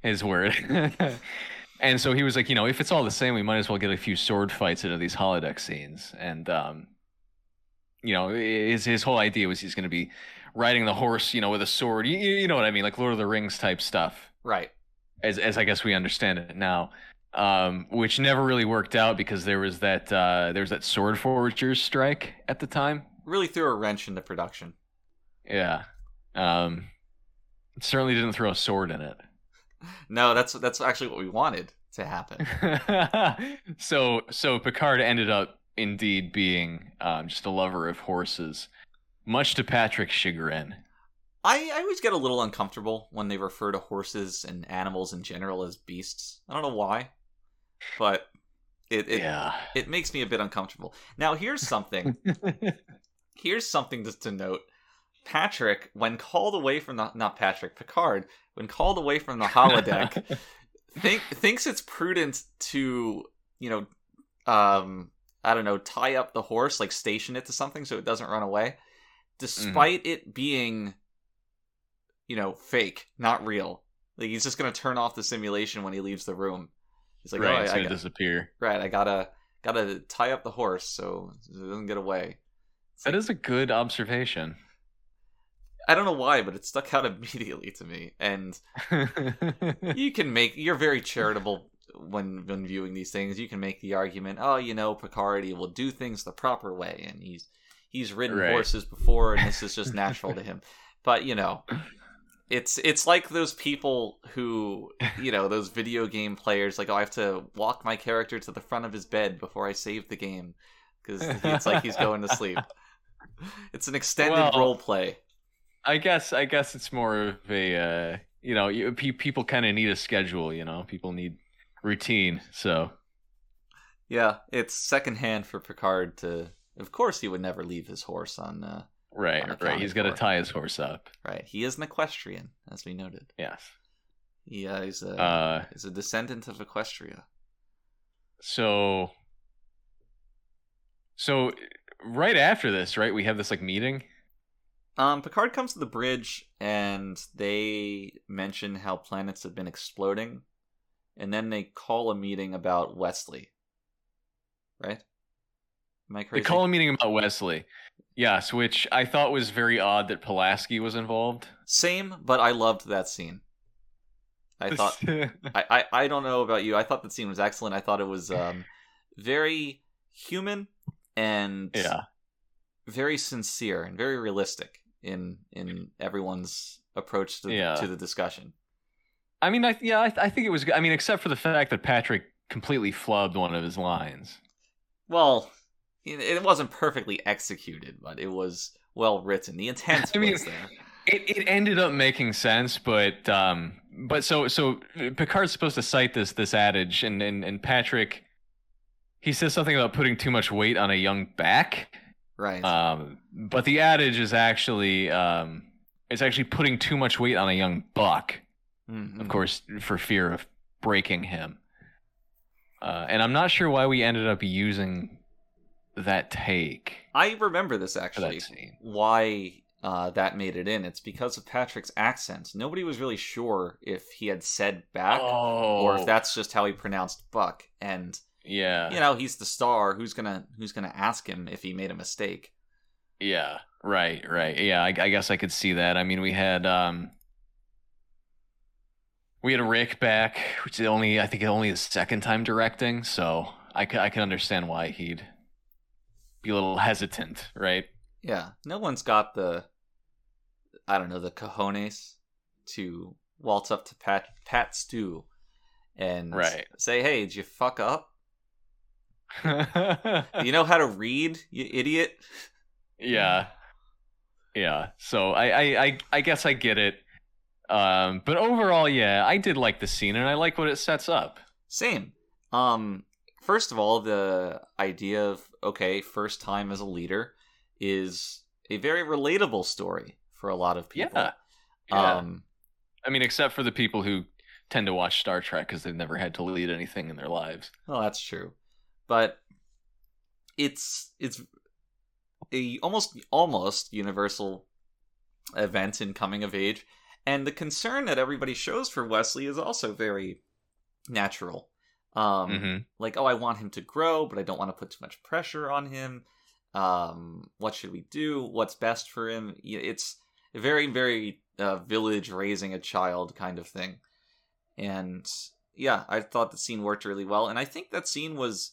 his word. and so he was like, you know, if it's all the same, we might as well get a few sword fights into these holodeck scenes. And um, you know, his his whole idea was he's going to be riding the horse, you know, with a sword. You, you know what I mean, like Lord of the Rings type stuff, Right. as as I guess we understand it now. Um, which never really worked out because there was that uh, there was that sword forgers strike at the time. Really threw a wrench into production. Yeah, um, certainly didn't throw a sword in it. No, that's that's actually what we wanted to happen. so so Picard ended up indeed being um, just a lover of horses, much to Patrick's chagrin. I, I always get a little uncomfortable when they refer to horses and animals in general as beasts. I don't know why, but it it, yeah. it makes me a bit uncomfortable. Now here's something. here's something just to note. Patrick, when called away from the not Patrick Picard, when called away from the holodeck, think thinks it's prudent to you know, um, I don't know, tie up the horse, like station it to something so it doesn't run away, Mm-hmm. despite it being, you know, fake, not real. Like he's just gonna turn off the simulation when he leaves the room. He's like, right, oh, I, it's I gonna got- disappear. right, I gotta gotta tie up the horse so it doesn't get away. It's That like- is a good observation. I don't know why, but it stuck out immediately to me. And you can make you're very charitable when when viewing these things. You can make the argument, oh, you know, Picard he will do things the proper way, and he's he's ridden Right. horses before, and this is just natural to him. But you know, it's it's like those people who you know those video game players like, oh, I have to walk my character to the front of his bed before I save the game because it's like he's going to sleep. It's an extended Well, role play. I guess I guess it's more of a uh, you know you, people kind of need a schedule. You know, people need routine. So Yeah, it's secondhand for Picard to. Of course, he would never leave his horse on. Uh, right, Unaccounted right. He's got to tie his horse up. right, he is an equestrian, as we noted. Yes. He uh, is a Uh, is a descendant of Equestria. So, so right after this, right, we have this like meeting. Um, Picard comes to the bridge, and they mention how planets have been exploding, and then they call a meeting about Wesley. Right? Am I crazy? call a meeting about Wesley. Yes, which I thought was very odd that Pulaski was involved. Same, but I loved that scene. I thought I, I I don't know about you. I thought the scene was excellent. I thought it was um very human and yeah, very sincere and very realistic in in everyone's approach to Yeah. to the discussion. I mean, I yeah, I, I think it was. I mean, except for the fact that Patrick completely flubbed one of his lines. Well, it, wasn't perfectly executed, but it was well written. The intent I mean, was there. It it ended up making sense, but um, but so so Picard's supposed to cite this this adage, and and and Patrick, he says something about putting too much weight on a young back. Right. Um, but the adage is actually um, it's actually putting too much weight on a young buck. Mhm. of course, for fear of breaking him. Uh, and I'm not sure why we ended up using that take I remember this actually. Why uh, that made it in? It's because of Patrick's accent. Nobody was really sure if he had said back Oh, or if that's just how he pronounced buck. And yeah, you know, he's the star. Who's gonna Who's gonna ask him if he made a mistake? yeah, right, right. Yeah, I, I guess I could see that. I mean, we had um, we had Rick back, which is only I think only his second time directing, so I can I can understand why he'd be a little hesitant, right? Yeah, no one's got the, I don't know, the cojones to waltz up to Pat Pat Stew and Right. say, "Hey, did you fuck up? Do you know how to read, you idiot?" Yeah. Yeah. So I, I, I, I guess I get it. Um, but overall, yeah, I did like the scene and I like what it sets up. Same. Um, first of all, the idea of okay, first time as a leader is a very relatable story for a lot of people. Yeah. Yeah. Um, I mean, except for the people who tend to watch Star Trek because they've never had to lead anything in their lives. Well, that's true, but it's it's a almost almost universal event in coming of age, and the concern that everybody shows for Wesley is also very natural. Um, hmm Like, oh, I want him to grow, but I don't want to put too much pressure on him. Um, what should we do? What's best for him? It's very, very uh, village raising a child kind of thing. And yeah, I thought the scene worked really well. And I think that scene was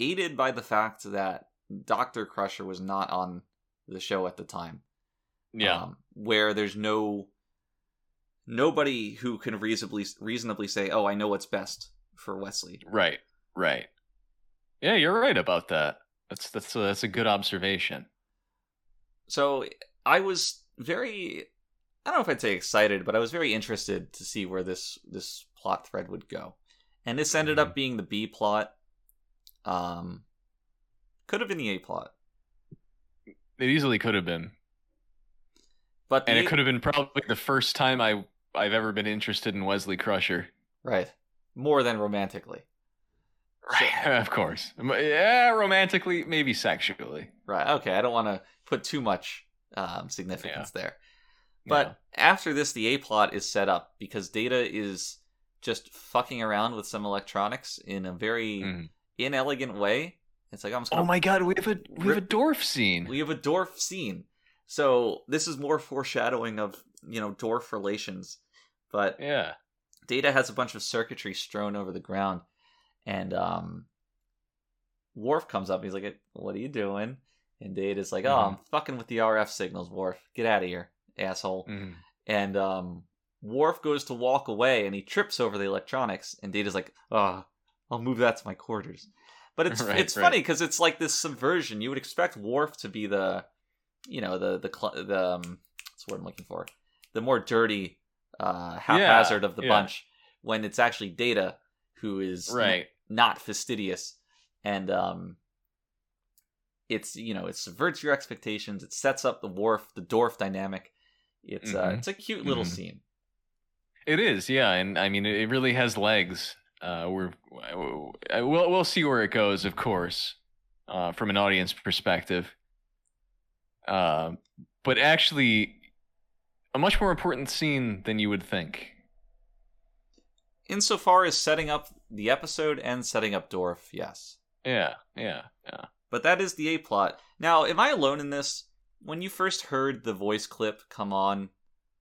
aided by the fact that Dr. Crusher was not on the show at the time. Yeah. Um, where there's no nobody who can reasonably reasonably say, "Oh, I know what's best for Wesley." right. Right. Yeah, you're right about that. That's that's a, that's a good observation. So I was very I don't know if I'd say excited, but I was very interested to see where this this plot thread would go. And this ended up being the B plot. Um could have been the A plot. It easily could have been, But and A- it could have been probably the first time I I've ever been interested in Wesley Crusher. right. More than romantically. Right, of course. Yeah, romantically, maybe sexually. Right. Okay, I don't want to put too much um, significance there. But after this, the A plot is set up because Data is just fucking around with some electronics in a very Yeah. Mhm. inelegant way. It's like Oh my god, we have a we have a dwarf scene. we have a dwarf scene. So this is more foreshadowing of you know dwarf relations. But yeah. Data has a bunch of circuitry strewn over the ground, and um, Worf comes up. He's like, "What are you doing?" And Data's like, "Oh, Mhm. I'm fucking with the RF signals, Worf. Get out of here, asshole." Mhm. And um, Worf goes to walk away, and he trips over the electronics. And Data's like, "Oh, I'll move that to my quarters." But it's Right, it's right. funny because it's like this subversion. You would expect Worf to be the, you know, the the cl- the um, what's the word I'm looking for, the more dirty, uh, haphazard of the yeah. bunch, when it's actually Data who is n- not fastidious, and um, it's you know it subverts your expectations. It sets up the Worf the dwarf dynamic. It's uh, Mhm. it's a cute little Mhm. scene. It is, yeah, and I mean, it really has legs. Uh, we're we'll we'll see where it goes, of course, uh, from an audience perspective. Uh, but actually, a much more important scene than you would think. Insofar as setting up the episode and setting up Dorf, yes. Yeah, yeah, yeah. But that is the A plot. Now, am I alone in this? When you first heard the voice clip come on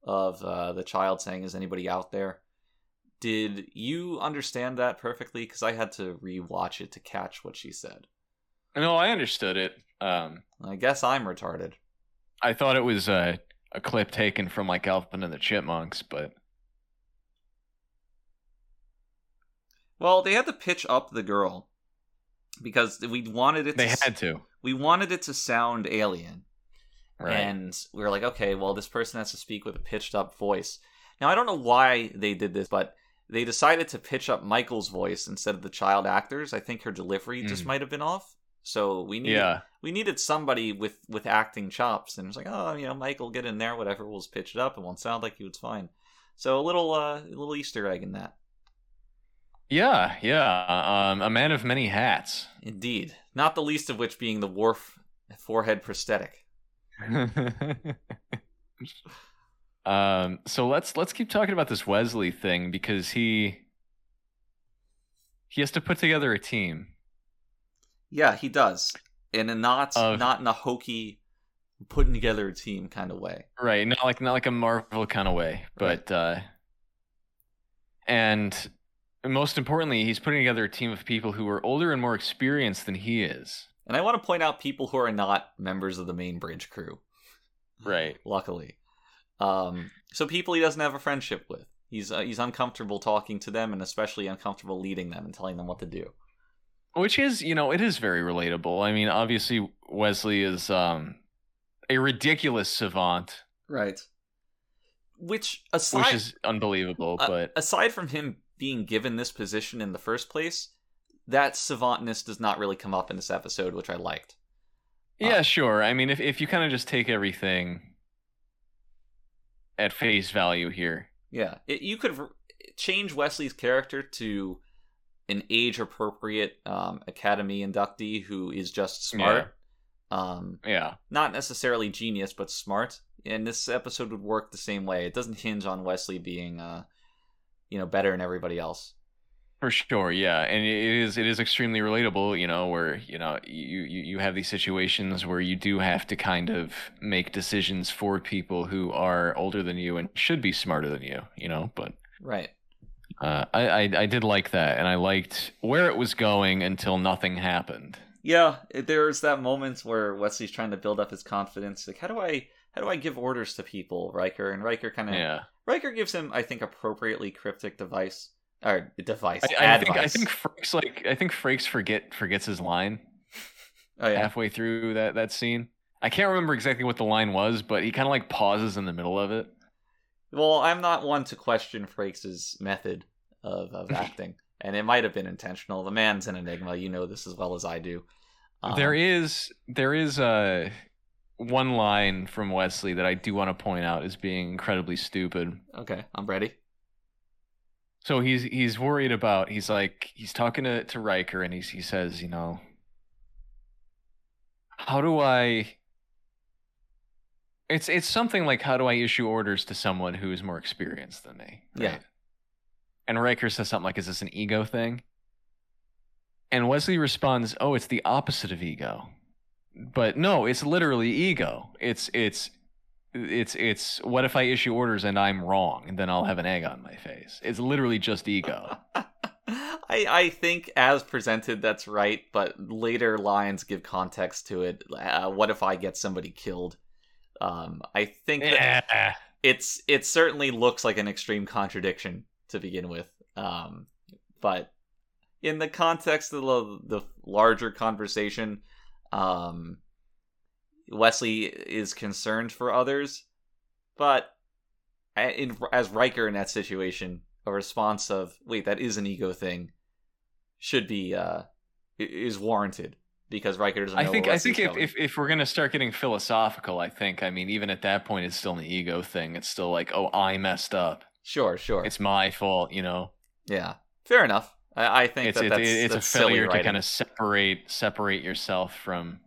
of uh, the child saying, "Is anybody out there?" Did you understand that perfectly? Because I had to rewatch it to catch what she said. No, I understood it. Um, I guess I'm retarded. I thought it was a a clip taken from like Alvin and the Chipmunks, but Well, they had to pitch up the girl because we wanted it. they to, had to. We wanted it to sound alien, Right. and we were like, okay, well, this person has to speak with a pitched up voice. Now, I don't know why they did this, but they decided to pitch up Michael's voice instead of the child actors. I think her delivery just Mhm. might have been off. So we needed yeah. we needed somebody with with acting chops, and it was like, oh, you know, Michael, get in there, whatever. We'll just pitch it up. It won't sound like you. It's fine. So a little uh, a little Easter egg in that. Yeah, yeah. Um, a man of many hats. Indeed. Not the least of which being the Worf forehead prosthetic. um, so let's let's keep talking about this Wesley thing because he he has to put together a team. Yeah, he does. In a not not in a hokey putting together a team kind of way. Right, not like not like a Marvel kind of way, but uh and most importantly, he's putting together a team of people who are older and more experienced than he is. And I want to point out people who are not members of the main bridge crew. Right. Luckily. Um so people he doesn't have a friendship with. He's uh, he's uncomfortable talking to them and especially uncomfortable leading them and telling them what to do. Which is, you know, it is very relatable. I mean, obviously Wesley is um a ridiculous savant, Right. Which aside which is unbelievable, Uh, but aside from him being given this position in the first place, that savantness does not really come up in this episode, which I liked. yeah, sure. I mean, if if you kind of just take everything at face value here. Yeah, it, you could change Wesley's character to an age-appropriate um, Academy inductee who is just smart, um, Yeah. not necessarily genius, but smart. And this episode would work the same way. It doesn't hinge on Wesley being, uh, you know, better than everybody else. For sure, yeah, and it is it is extremely relatable, you know, where you know you, you you have these situations where you do have to kind of make decisions for people who are older than you and should be smarter than you, you know. But Right. Uh, I, I I did like that, and I liked where it was going until nothing happened. Yeah, there's that moment where Wesley's trying to build up his confidence. Like, how do I how do I give orders to people, Riker? And Riker kind of Yeah, Riker gives him, I think, appropriately cryptic device or device. I, I think I think Frakes like I think Frakes forget forgets his line Oh yeah, halfway through that that scene. I can't remember exactly what the line was, but he kind of like pauses in the middle of it. Well, I'm not one to question Frakes' method of, of acting, and it might have been intentional. The man's an enigma. You know this as well as I do. Um, there is there is uh, one line from Wesley that I do want to point out as being incredibly stupid. Okay, I'm ready. So he's he's worried about he's like he's talking to, to Riker and he's he says, you know, how do I it's it's something like how do I issue orders to someone who is more experienced than me? Yeah. And Riker says something like, Is this an ego thing? And Wesley responds, Oh, it's the opposite of ego. But no, it's literally ego. It's it's it's it's what if I issue orders and I'm wrong and then I'll have an egg on my face. It's literally just ego. I I think as presented that's right, but later lines give context to it. Uh, what if I get somebody killed? Um, I think that Yeah. it's it certainly looks like an extreme contradiction to begin with. Um, but in the context of the, the larger conversation, um, Wesley is concerned for others, but in, as Riker in that situation, a response of "Wait, that is an ego thing," should be uh, is warranted because Riker doesn't. I think I think if, if if we're gonna start getting philosophical, I think I mean even at that point it's still an ego thing. It's still like, oh, I messed up. Sure, sure, It's my fault, you know. yeah, fair enough. I, I think It's that it, that's, it's that's a failure to kind of separate separate yourself from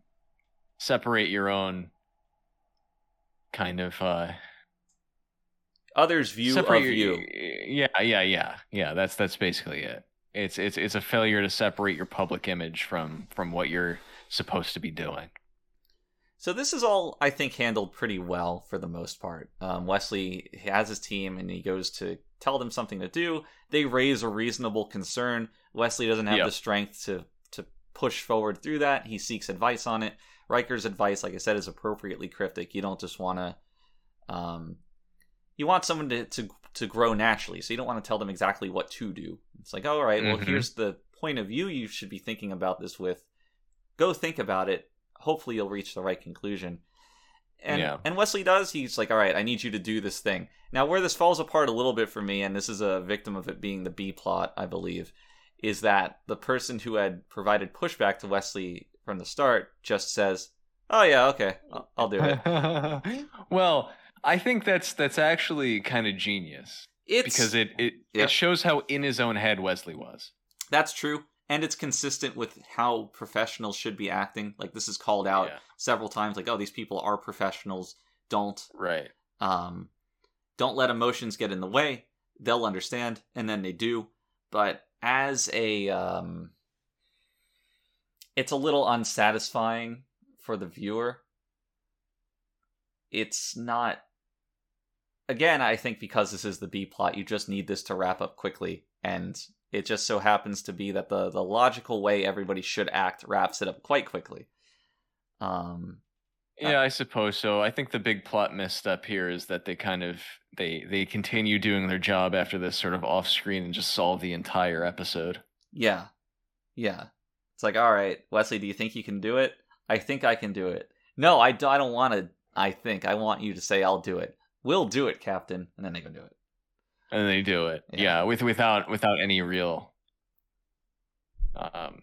separate your own kind of uh others' view of your- you. Yeah, yeah, yeah, yeah. That's that's basically it. It's it's it's a failure to separate your public image from from what you're supposed to be doing. So this is all, I think, handled pretty well for the most part. Um, Wesley has his team, and he goes to tell them something to do. They raise a reasonable concern. Wesley doesn't have Yep. the strength to to push forward through that. He seeks advice on it. Riker's advice, like I said, is appropriately cryptic. You don't just want to, um, you want someone to, to to grow naturally. So you don't want to tell them exactly what to do. It's like, all right, well, Mhm. here's the point of view you should be thinking about this with. Go think about it. Hopefully, you'll reach the right conclusion. And Yeah. and Wesley does. He's like, all right, I need you to do this thing. Now, where this falls apart a little bit for me, and this is a victim of it being the B plot, I believe, is that the person who had provided pushback to Wesley from the start just says, "Oh yeah, okay, I'll, I'll do it." well, I think that's that's actually kind of genius It's because it it, Yeah. it shows how in his own head Wesley was. That's true. And it's consistent with how professionals should be acting. Like this is called out Yeah. several times. Like, oh, these people are professionals. Don't Right. um, don't let emotions get in the way. They'll understand, and then they do. But as a, um, it's a little unsatisfying for the viewer. It's not. Again, I think because this is the B plot, you just need this to wrap up quickly, and it just so happens to be that the the logical way everybody should act wraps it up quite quickly. Um, Yeah, I suppose so. I think the big plot misstep here is that they kind of they they continue doing their job after this sort of off screen and just solve the entire episode. Yeah. Yeah. It's like, all right, Wesley, do you think you can do it? I think I can do it. No, I, I don't want to. I think. I want you to say, I'll do it. We'll do it, Captain. And then they go do it. And they do it. Yeah. Yeah, with without without any real um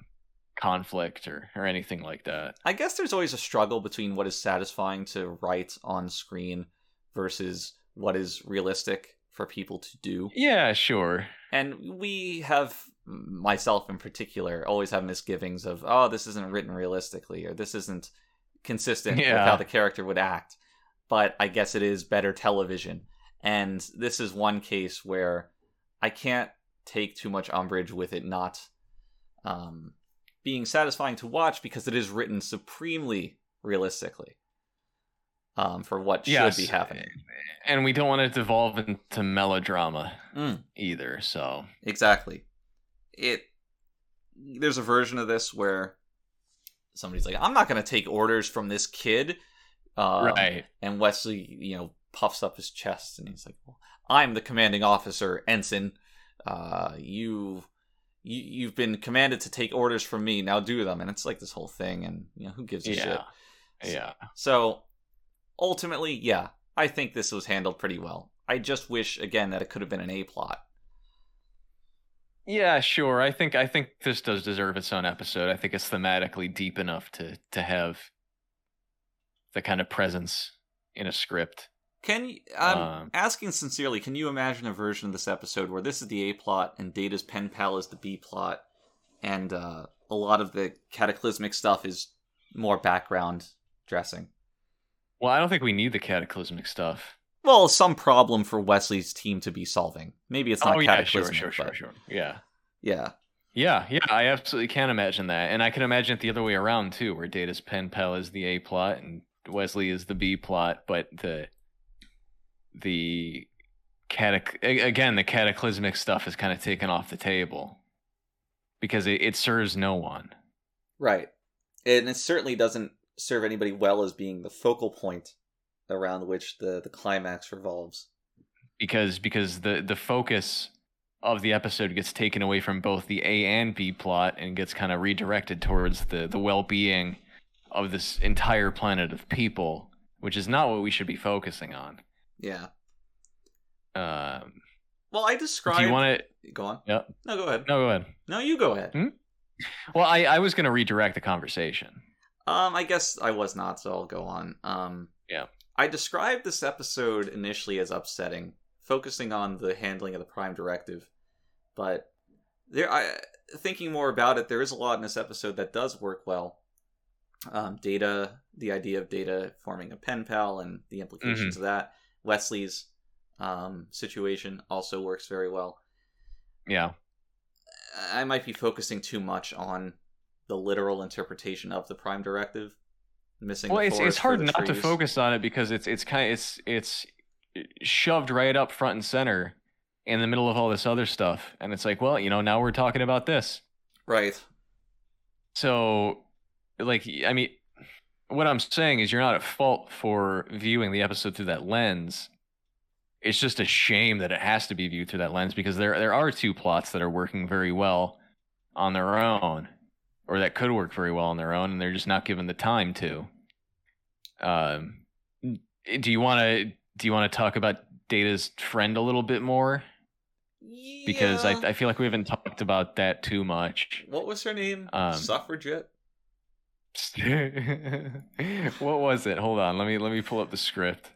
conflict or or anything like that. I guess there's always a struggle between what is satisfying to write on screen versus what is realistic for people to do. Yeah, sure. And we have, myself in particular, always have misgivings of, oh, this isn't written realistically, or this isn't consistent with how the character would act. But I guess it is better television. And this is one case where I can't take too much umbrage with it not um, being satisfying to watch because it is written supremely realistically um, for what Yes. should be happening. And we don't want it to devolve into melodrama Mm. either. So Exactly. It there's a version of this where somebody's like, "I'm not going to take orders from this kid," um, right. and Wesley, you know, puffs up his chest and he's like, well, "I'm the commanding officer, ensign. Uh, you." You, you've been commanded to take orders from me. Now do them, and it's like this whole thing, and you know who gives a shit. Yeah. Yeah. So ultimately, yeah, I think this was handled pretty well. I just wish again that it could have been an A plot. Yeah, sure. I think I think this does deserve its own episode. I think it's thematically deep enough to to have the kind of presence in a script. Can you, I'm Um, asking sincerely, can you imagine a version of this episode where this is the A plot and Data's pen pal is the B plot, and uh, a lot of the cataclysmic stuff is more background dressing? Well, I don't think we need the cataclysmic stuff. Well, some problem for Wesley's team to be solving. Maybe it's not oh yeah, sure, cataclysmic, sure, sure, sure. Yeah. yeah, Yeah, yeah, I absolutely can imagine that. And I can imagine it the other way around too, where Data's pen pal is the A plot and Wesley is the B plot, but the the catac- again, the cataclysmic stuff is kind of taken off the table because it, it serves no one. right. And it certainly doesn't serve anybody well as being the focal point around which the the climax revolves. because because the the focus of the episode gets taken away from both the A and B plot and gets kind of redirected towards the the well-being of this entire planet of people, which is not what we should be focusing on. Yeah. Um, Well, I do described. you want to? Go on. Yeah. No, go ahead. No, go ahead. No, you go ahead. Hmm? Well, I I was going to redirect the conversation. Um, I guess I was not, so I'll go on. Um, Yeah. I described this episode initially as upsetting, focusing on the handling of the Prime Directive, but there, I thinking more about it, there is a lot in this episode that does work well. Um, Data, the idea of Data forming a pen pal and the implications of that. Wesley's um, situation also works very well. Yeah. I might be focusing too much on the literal interpretation of the Prime Directive. missing. well, it's it's hard not to focus on it because it's it's kind of it's it's shoved right up front and center in the middle of all this other stuff, and it's like, well, you know, now we're talking about this. Right. So, like, I mean, what I'm saying is you're not at fault for viewing the episode through that lens. It's just a shame that it has to be viewed through that lens because there there are two plots that are working very well on their own, or that could work very well on their own, and they're just not given the time to. Um, do you want to do you want to talk about Data's friend a little bit more? Yeah. Because I I feel like we haven't talked about that too much. What was her name? Um, Suffragette. what was it? Hold on. Let me let me pull up the script.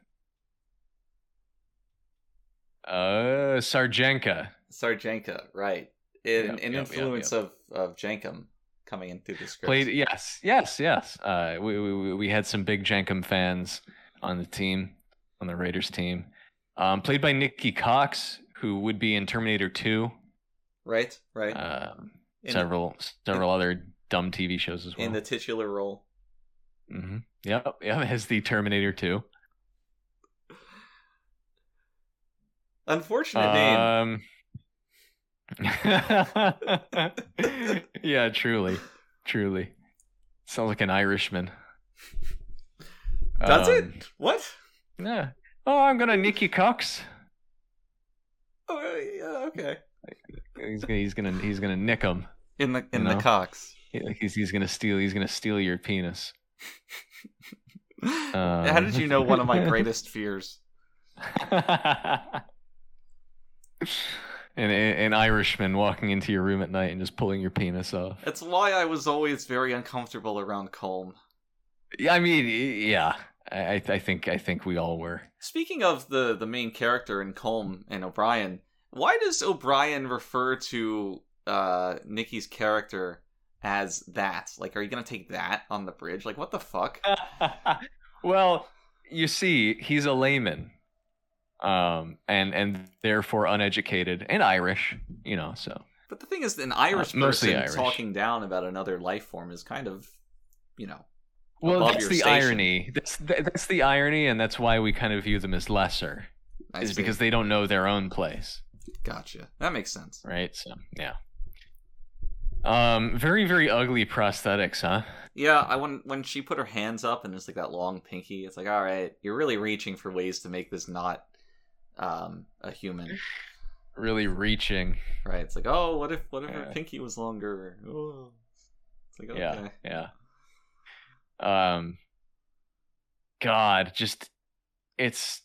Uh Sarjenka. Sarjenka. Right. In, Yep, an yep, yep, influence of of Jankum coming in through the script. Played yes, yes, yes. Uh we we we had some big Jankum fans on the team, on the Raiders team. Um played by Nikki Cox, who would be in Terminator 2. Right. Right. Um In- several several other dumb TV shows as well. in the titular role. Mm-hmm. Yep, yep, as the Terminator 2. Unfortunate name. Um, yeah, truly, truly. Sounds like an Irishman. Does Um, it? What? Yeah. Oh, I'm gonna Nikki Cox. Oh, yeah, okay. He's gonna, he's gonna, he's gonna nick him. In the in You the know? Cox. He's, he's gonna steal. He's gonna steal your penis. How did you know one of my Um, greatest fears? an, an Irishman walking into your room at night and just pulling your penis off. That's why I was always very uncomfortable around Colm. Yeah, I mean, yeah. I, I I think I think we all were. Speaking of the the main character in Colm and O'Brien, why does O'Brien refer to uh Nikki's character as that? Like, are you gonna take that on the bridge? Like, what the fuck? well, you see, he's a layman, um, and and therefore uneducated and Irish. You know, so But the thing is, an Irish Uh, person Irish. talking down about another life form is kind of, you know, well, that's the station. irony. That's that's the irony, and that's why we kind of view them as lesser. I is see. because they don't know their own place, gotcha. That makes sense. right? So yeah. Um, very very ugly prosthetics, huh? Yeah, I when when she put her hands up and it's like that long pinky, it's like, all right, you're really reaching for ways to make this not um a human, Really reaching. right? It's like, oh, what if what if her pinky was longer? Oh. It's like, okay. Yeah, yeah. Um, God, just it's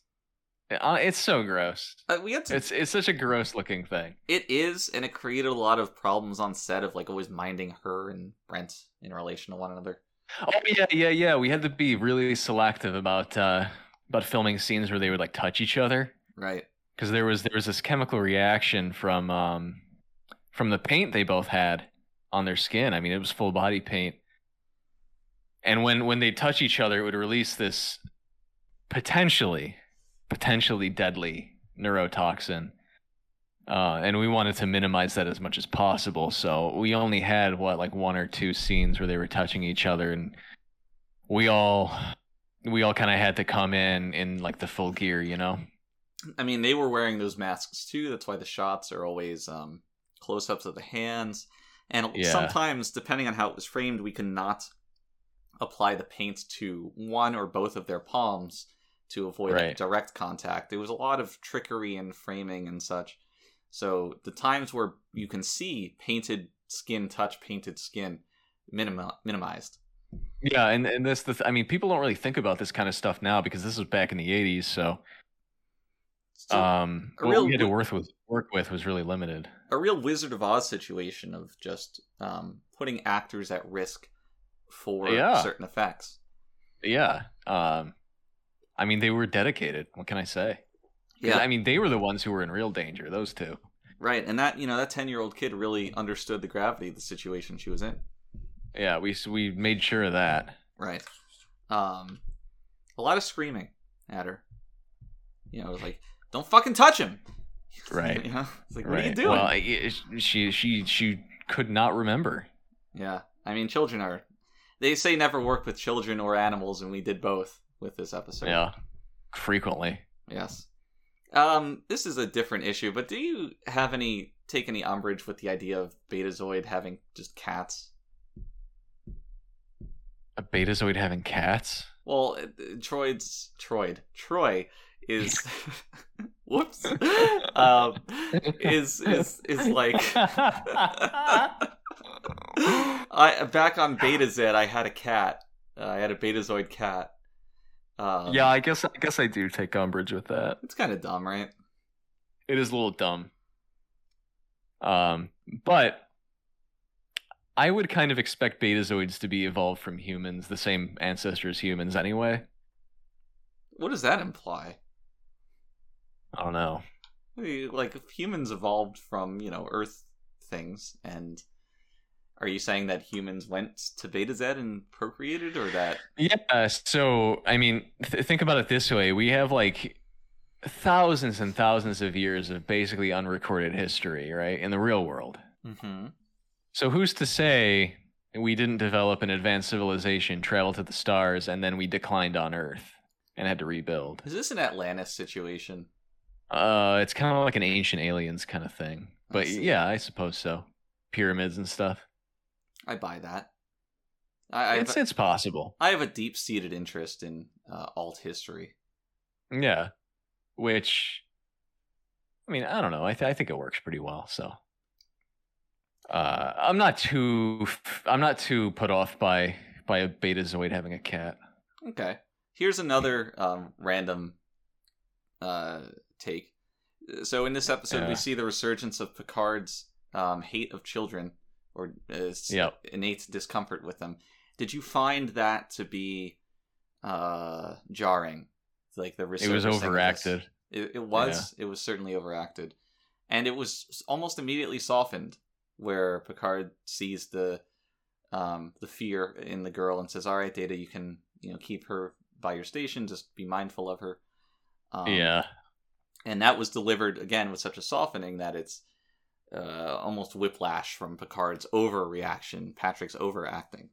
uh, it's so gross. Uh, we had to. It's it's such a gross looking thing. It is, and it created a lot of problems on set of like always minding her and Brent in relation to one another. Oh yeah, yeah, yeah. We had to be really selective about uh about filming scenes where they would like touch each other Right. because there was there was this chemical reaction from um from the paint they both had on their skin. I mean, it was full body paint. And when when they touch each other, it would release this potentially potentially deadly neurotoxin. Uh, and we wanted to minimize that as much as possible. So we only had what like one or two scenes where they were touching each other, and we all we all kind of had to come in in like the full gear, you know. I mean, they were wearing those masks too. That's why the shots are always um, close ups of the hands. And Yeah. sometimes, depending on how it was framed, we could not apply the paint to one or both of their palms to avoid Right. direct contact. There was a lot of trickery and framing and such. So the times where you can see painted skin touch painted skin minimized. Yeah, and and this the th- I mean, people don't really think about this kind of stuff now because this was back in the '80s. So, So um, a what real we had to work with work with was really limited. a real Wizard of Oz situation of just um, putting actors at risk for Yeah. certain effects. Yeah. Um, I mean, they were dedicated. What can I say? Yeah. I mean, they were the ones who were in real danger. Those two. right. And that you know that ten year old kid really understood the gravity of the situation she was in. Yeah, we we made sure of that. Right. Um, a lot of screaming at her. You know, was like, "Don't fucking touch him!" Right. you know, it's like, what right. are you doing? Well, I- she she she could not remember. Yeah, I mean, children are. They say never work with children or animals, and we did both with this episode. Yeah, frequently. Yes. Um, this is a different issue, but do you have any take any umbrage with the idea of Betazoid having just cats? A Betazoid having cats. Well, uh, Troyd's Troyd Troi is whoops um is is is like I back on Betazed I had a cat. Uh, I had a Betazoid cat. Um, yeah, I guess I guess I do take umbrage with that. it's kind of dumb, right? It is a little dumb. Um, but I would kind of expect Betazoids to be evolved from humans, the same ancestors humans anyway. What does that imply? I don't know. Like if humans evolved from you know Earth things, and are you saying that humans went to Betazed and procreated, or that Yeah, so I mean, th- think about it this way: we have like thousands and thousands of years of basically unrecorded history, right, in the real world. mm-hmm. So who's to say we didn't develop an advanced civilization, travel to the stars, and then we declined on Earth and had to rebuild? is this an Atlantis situation? Uh, it's kind of like an ancient aliens kind of thing. But yeah, I suppose so. Pyramids and stuff. I buy that. I I it's it's possible. I have a deep seated interest in uh, alt history. Yeah. Which, I mean, I don't know. I th- I think it works pretty well. So, uh, I'm not too I'm not too put off by by a Betazoid having a cat. Okay. Here's another um, random uh, take. So in this episode, Yeah. we see the resurgence of Picard's um, hate of children or uh, Yep. innate discomfort with them. Did you find that to be uh, jarring? Like the It was resurgence of this? overacted. It, it was. It was certainly overacted, and it was almost immediately softened, where Picard sees the um, the fear in the girl and says, "All right, Data, you can you know keep her by your station. Just be mindful of her." Um, yeah. and that was delivered again with such a softening that it's uh, almost whiplash from Picard's overreaction, Patrick's overacting.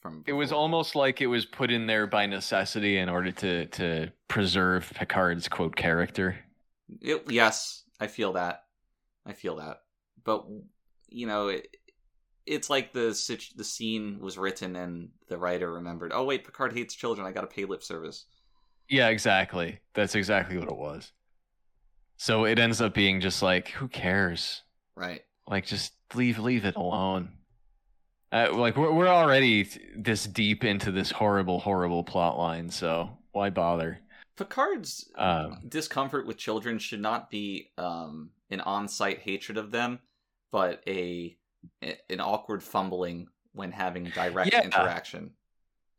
From It was almost like it was put in there by necessity in order to to preserve Picard's quote character. It, yes, I feel that. I feel that. But you know, it, it's like the the scene was written and the writer remembered. Oh wait, Picard hates children. I got to pay lip service. Yeah, exactly. That's exactly what it was. So it ends up being just like, who cares? Right. Like, just leave leave it alone. Uh, like we're we're already this deep into this horrible horrible plot line, so why bother? Picard's Um, discomfort with children should not be um, an on-site hatred of them, but a an awkward fumbling when having direct Yeah. interaction.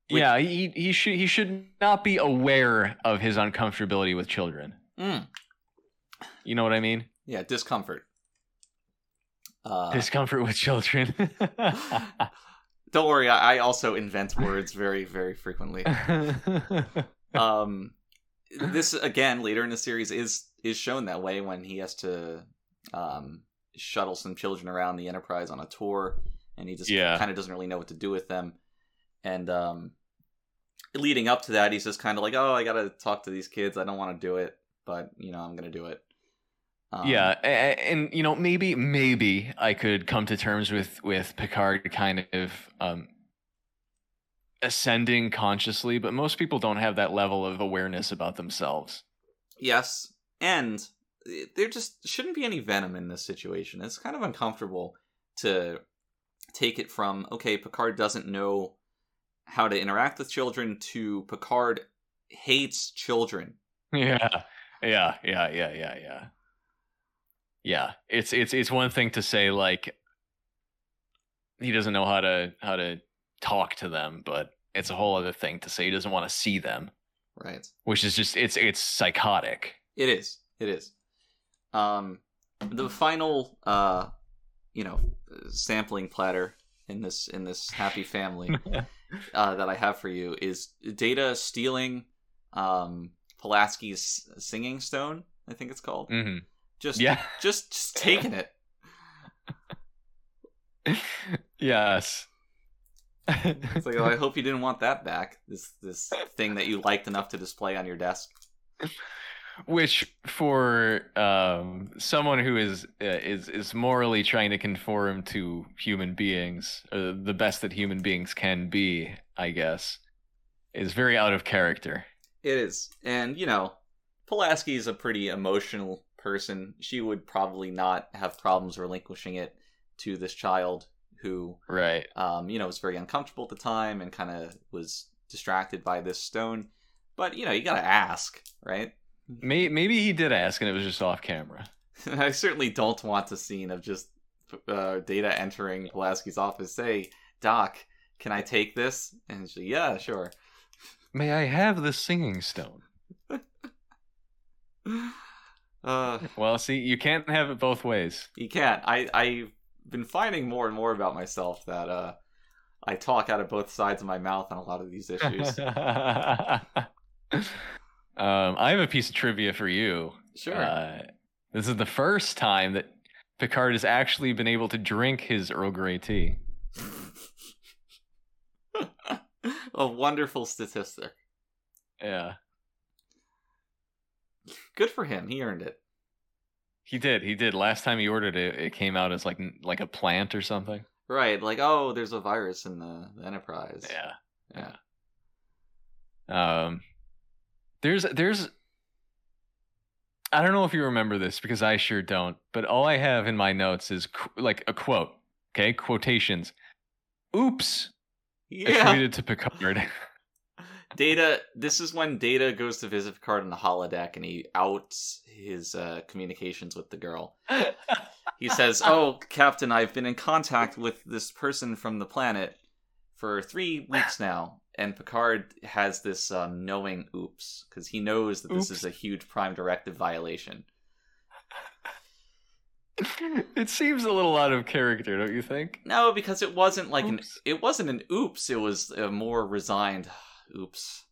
Which- yeah, he he should he should not be aware of his uncomfortability with children. Mm. You know what I mean? Yeah, discomfort. Uh, Discomfort with children. don't worry, I, I also invent words very, very frequently. um this again later in the series is is shown that way when he has to um shuttle some children around the enterprise on a tour and he just Yeah. kind of doesn't really know what to do with them and um leading up to that he's just kind of like oh i gotta talk to these kids i don't want to do it but you know i'm gonna do it um, yeah, a- a- and you know maybe maybe I could come to terms with with Picard kind of um ascending consciously, but most people don't have that level of awareness about themselves. yes and there just shouldn't be any venom in this situation it's kind of uncomfortable to take it from okay picard doesn't know how to interact with children to picard hates children Yeah. Yeah, yeah, yeah, yeah, yeah. Yeah, it's it's it's one thing to say like he doesn't know how to how to talk to them, but it's a whole other thing to say he doesn't want to see them, right which is just it's it's psychotic. it is it is um the final uh you know sampling platter in this in this happy family uh, that I have for you is Data stealing um, Pulaski's singing stone. I think it's called. hmm Just Yeah. just just taking it. yes. It's like, oh, I hope you didn't want that back. This this thing that you liked enough to display on your desk. Which, for um, someone who is uh, is is morally trying to conform to human beings, uh, the best that human beings can be, I guess, is very out of character. It is, and you know, Pulaski is a pretty emotional person. She would probably not have problems relinquishing it to this child who, Right. um, you know, was very uncomfortable at the time and kind of was distracted by this stone. But you know, you gotta ask, right? May- maybe he did ask, and it was just off camera. I certainly don't want a scene of just uh, Data entering Pulaski's office. Say, Doc, can I take this? And she, yeah, sure. May I have the singing stone? Uh, Well, see, you can't have it both ways. you can't. I I've been finding more and more about myself that uh, I talk out of both sides of my mouth on a lot of these issues. um, I have a piece of trivia for you. sure. Uh, this is the first time that Picard has actually been able to drink his Earl Grey tea. a wonderful statistic. Yeah, Good for him. He earned it. he did. He did. Last time he ordered it, it came out as like like a plant or something. Right. Like, oh, there's a virus in the, the Enterprise. Yeah. Yeah. Um, there's there's. I don't know if you remember this because I sure don't, but all I have in my notes is qu- like a quote. Okay, quotations. Oops, Yeah. attributed to Picard. Data. This is when Data goes to visit Picard in the holodeck, and he outs his uh, communications with the girl. He says, "Oh, Captain, I've been in contact with this person from the planet for three weeks now." And Picard has this um, knowing oops because he knows that this is a huge Prime Directive violation. it seems a little out of character, don't you think? No, because it wasn't like an it wasn't an oops. It was a more resigned oops.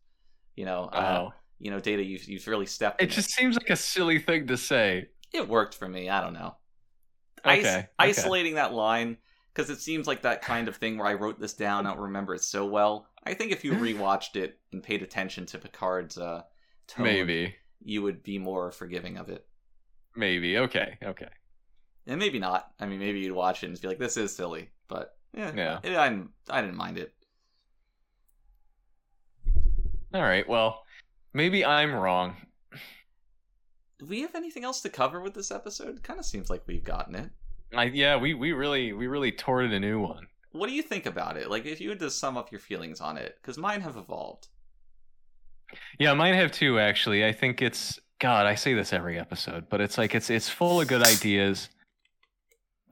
You know, uh, you know, Data, you've you've really stepped. it just seems like a silly thing to say. it worked for me. I don't know. Okay, Is- okay. Isolating that line because it seems like that kind of thing where I wrote this down, I don't remember it so well. I think if you rewatched it and paid attention to Picard's uh, tone, Maybe, you would be more forgiving of it. maybe. Okay, okay. And maybe not. I mean, maybe you'd watch it and be like, "This is silly," but yeah, Yeah. it- I didn't, I didn't mind it. All right. Well, maybe I'm wrong. Do we have anything else to cover with this episode? Kind of seems like we've gotten it. I, yeah, we we really we really toured a new one. What do you think about it? Like, if you had to sum up your feelings on it, because mine have evolved. Yeah, mine have too. Actually, I think it's God. I say this every episode, but it's like it's it's full of good ideas.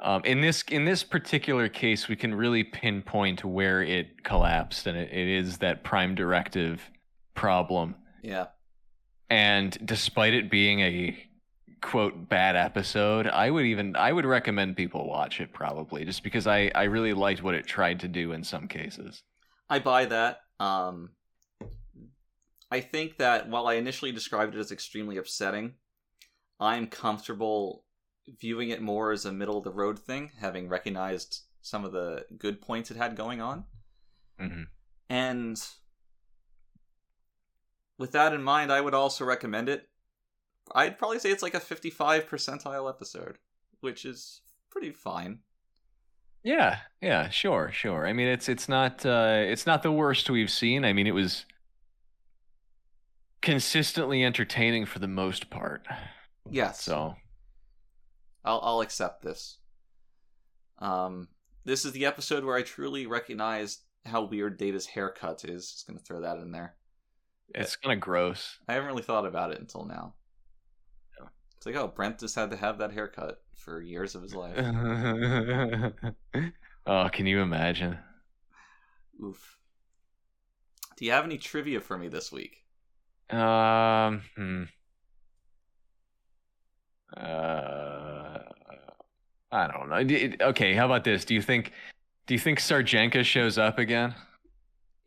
Um, in this in this particular case, we can really pinpoint where it collapsed, and it, it is that prime directive problem. Yeah. And despite it being a quote bad episode, I would even I would recommend people watch it probably just because I I really liked what it tried to do in some cases. I buy that. Um, I think that while I initially described it as extremely upsetting, I'm comfortable viewing it more as a middle of the road thing, having recognized some of the good points it had going on. Mhm. And with that in mind, I would also recommend it. I'd probably say it's like a 55 percentile episode, which is pretty fine. Yeah, yeah, sure, sure. I mean, it's it's not uh, it's not the worst we've seen. I mean, it was consistently entertaining for the most part. Yes. So I'll I'll accept this. Um, this is the episode where I truly recognized how weird Data's haircut is. Just gonna throw that in there. It's kind of gross. I haven't really thought about it until now. Yeah. It's like, oh, Brent just had to have that haircut for years of his life. oh, can you imagine? Oof. Do you have any trivia for me this week? Um, hmm. Uh, I don't know. Okay, how about this? Do you think do you think Sarjenka shows up again?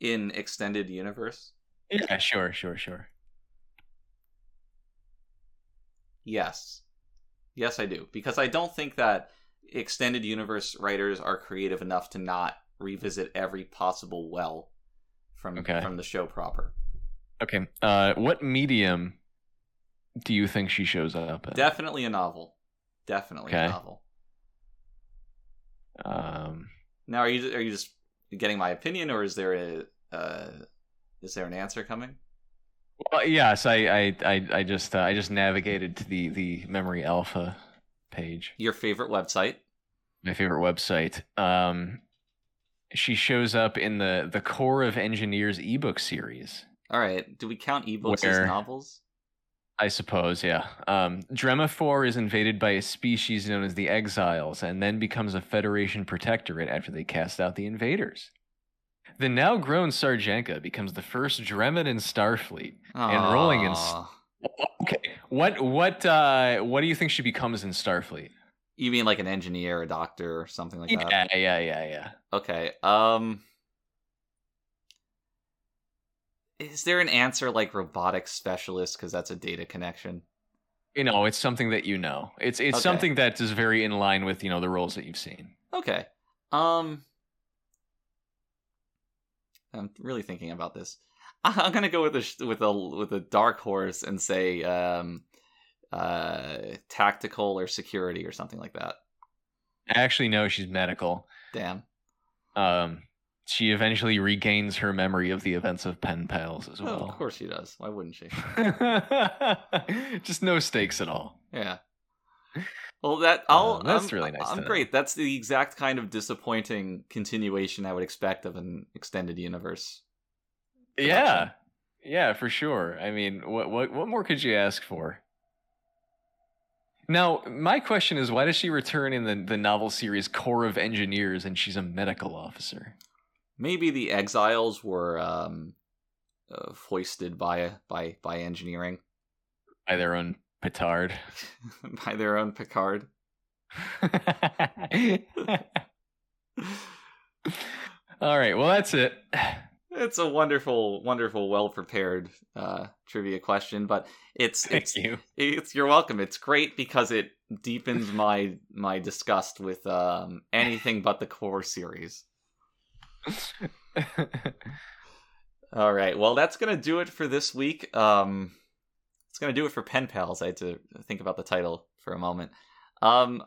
In extended universe? Yeah, sure, sure, sure. Yes. Yes, I do. Because I don't think that extended universe writers are creative enough to not revisit every possible well from Okay. from the show proper. Okay. Uh, what medium do you think she shows up in? Definitely a novel. Definitely a novel. um, Now, are you are you just getting my opinion, or is there a uh, is there an answer coming? well, yes, I, I, I, I just, uh, I just navigated to the the Memory Alpha page, Your favorite website? my favorite website. Um, she shows up in the the Corps of Engineers ebook series. All right. Do we count ebooks Where- as novels? I suppose, yeah. Um, Drema IV is invaded by a species known as the Exiles and then becomes a Federation protectorate after they cast out the invaders. The now grown Sarjenka becomes the first Dreman in Starfleet. Enrolling in s- Aw. Okay, what what uh, what do you think she becomes in Starfleet? You mean like an engineer, a doctor, or something like that? Yeah, yeah, yeah, yeah. Okay. Um Is there an answer like robotics specialist cuz that's a data connection? You know, it's something that you know. It's it's Okay. something that is very in line with you know the roles that you've seen. Okay. Um I'm really thinking about this. I'm going to go with a with a with a dark horse and say um uh tactical or security or something like that. I actually, no, she's medical. Damn. Um, she eventually regains her memory of the events of Pen Pals as Oh, well. of course she does. Why wouldn't she? Just no stakes at all. Yeah. Well, that I'll. Oh, that's I'm- really nice I'm great. That's the exact kind of disappointing continuation I would expect of an extended universe. Yeah, yeah, for sure. I mean, what what what more could you ask for? Now, my question is, why does she return in the the novel series Corps of Engineers and she's a medical officer? Maybe the exiles were um, uh, foisted by by by engineering By their own petard. by their own Picard. All right, well that's it. It's a wonderful, wonderful, well prepared uh, trivia question, but it's Thank it's you. It's you're welcome. It's great because it deepens my my disgust with um, anything but the core series. All right. Well, that's gonna do it for this week. Um, it's gonna do it for Pen Pals. I had to think about the title for a moment. Um,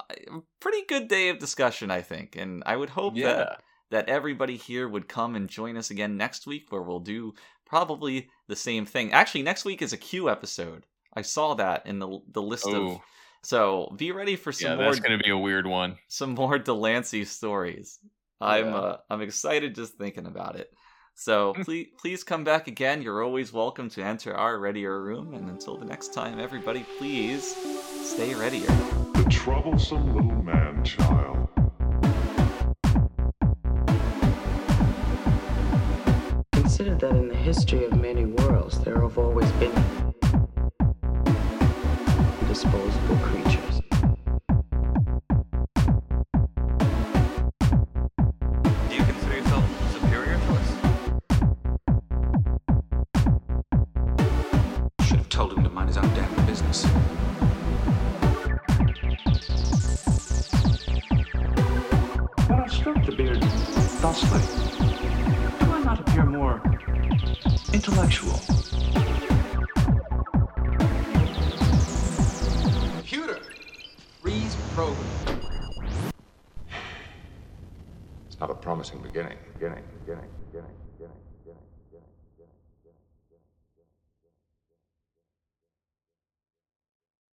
pretty good day of discussion, I think, and I would hope that yeah. that everybody here would come and join us again next week where we'll do probably the same thing. Actually, next week is a Q episode. I saw that in the the list of Oh, so be ready for some yeah, more that's gonna be a weird one. some more de Lancie stories. I'm uh, I'm excited just thinking about it. So please please come back again. You're always welcome to enter our readier room. And until the next time, everybody, please stay readier. The troublesome little man child. Consider that in the history of many worlds, there have always been disposable creatures. Jimmy, Jimmy, Jimmy.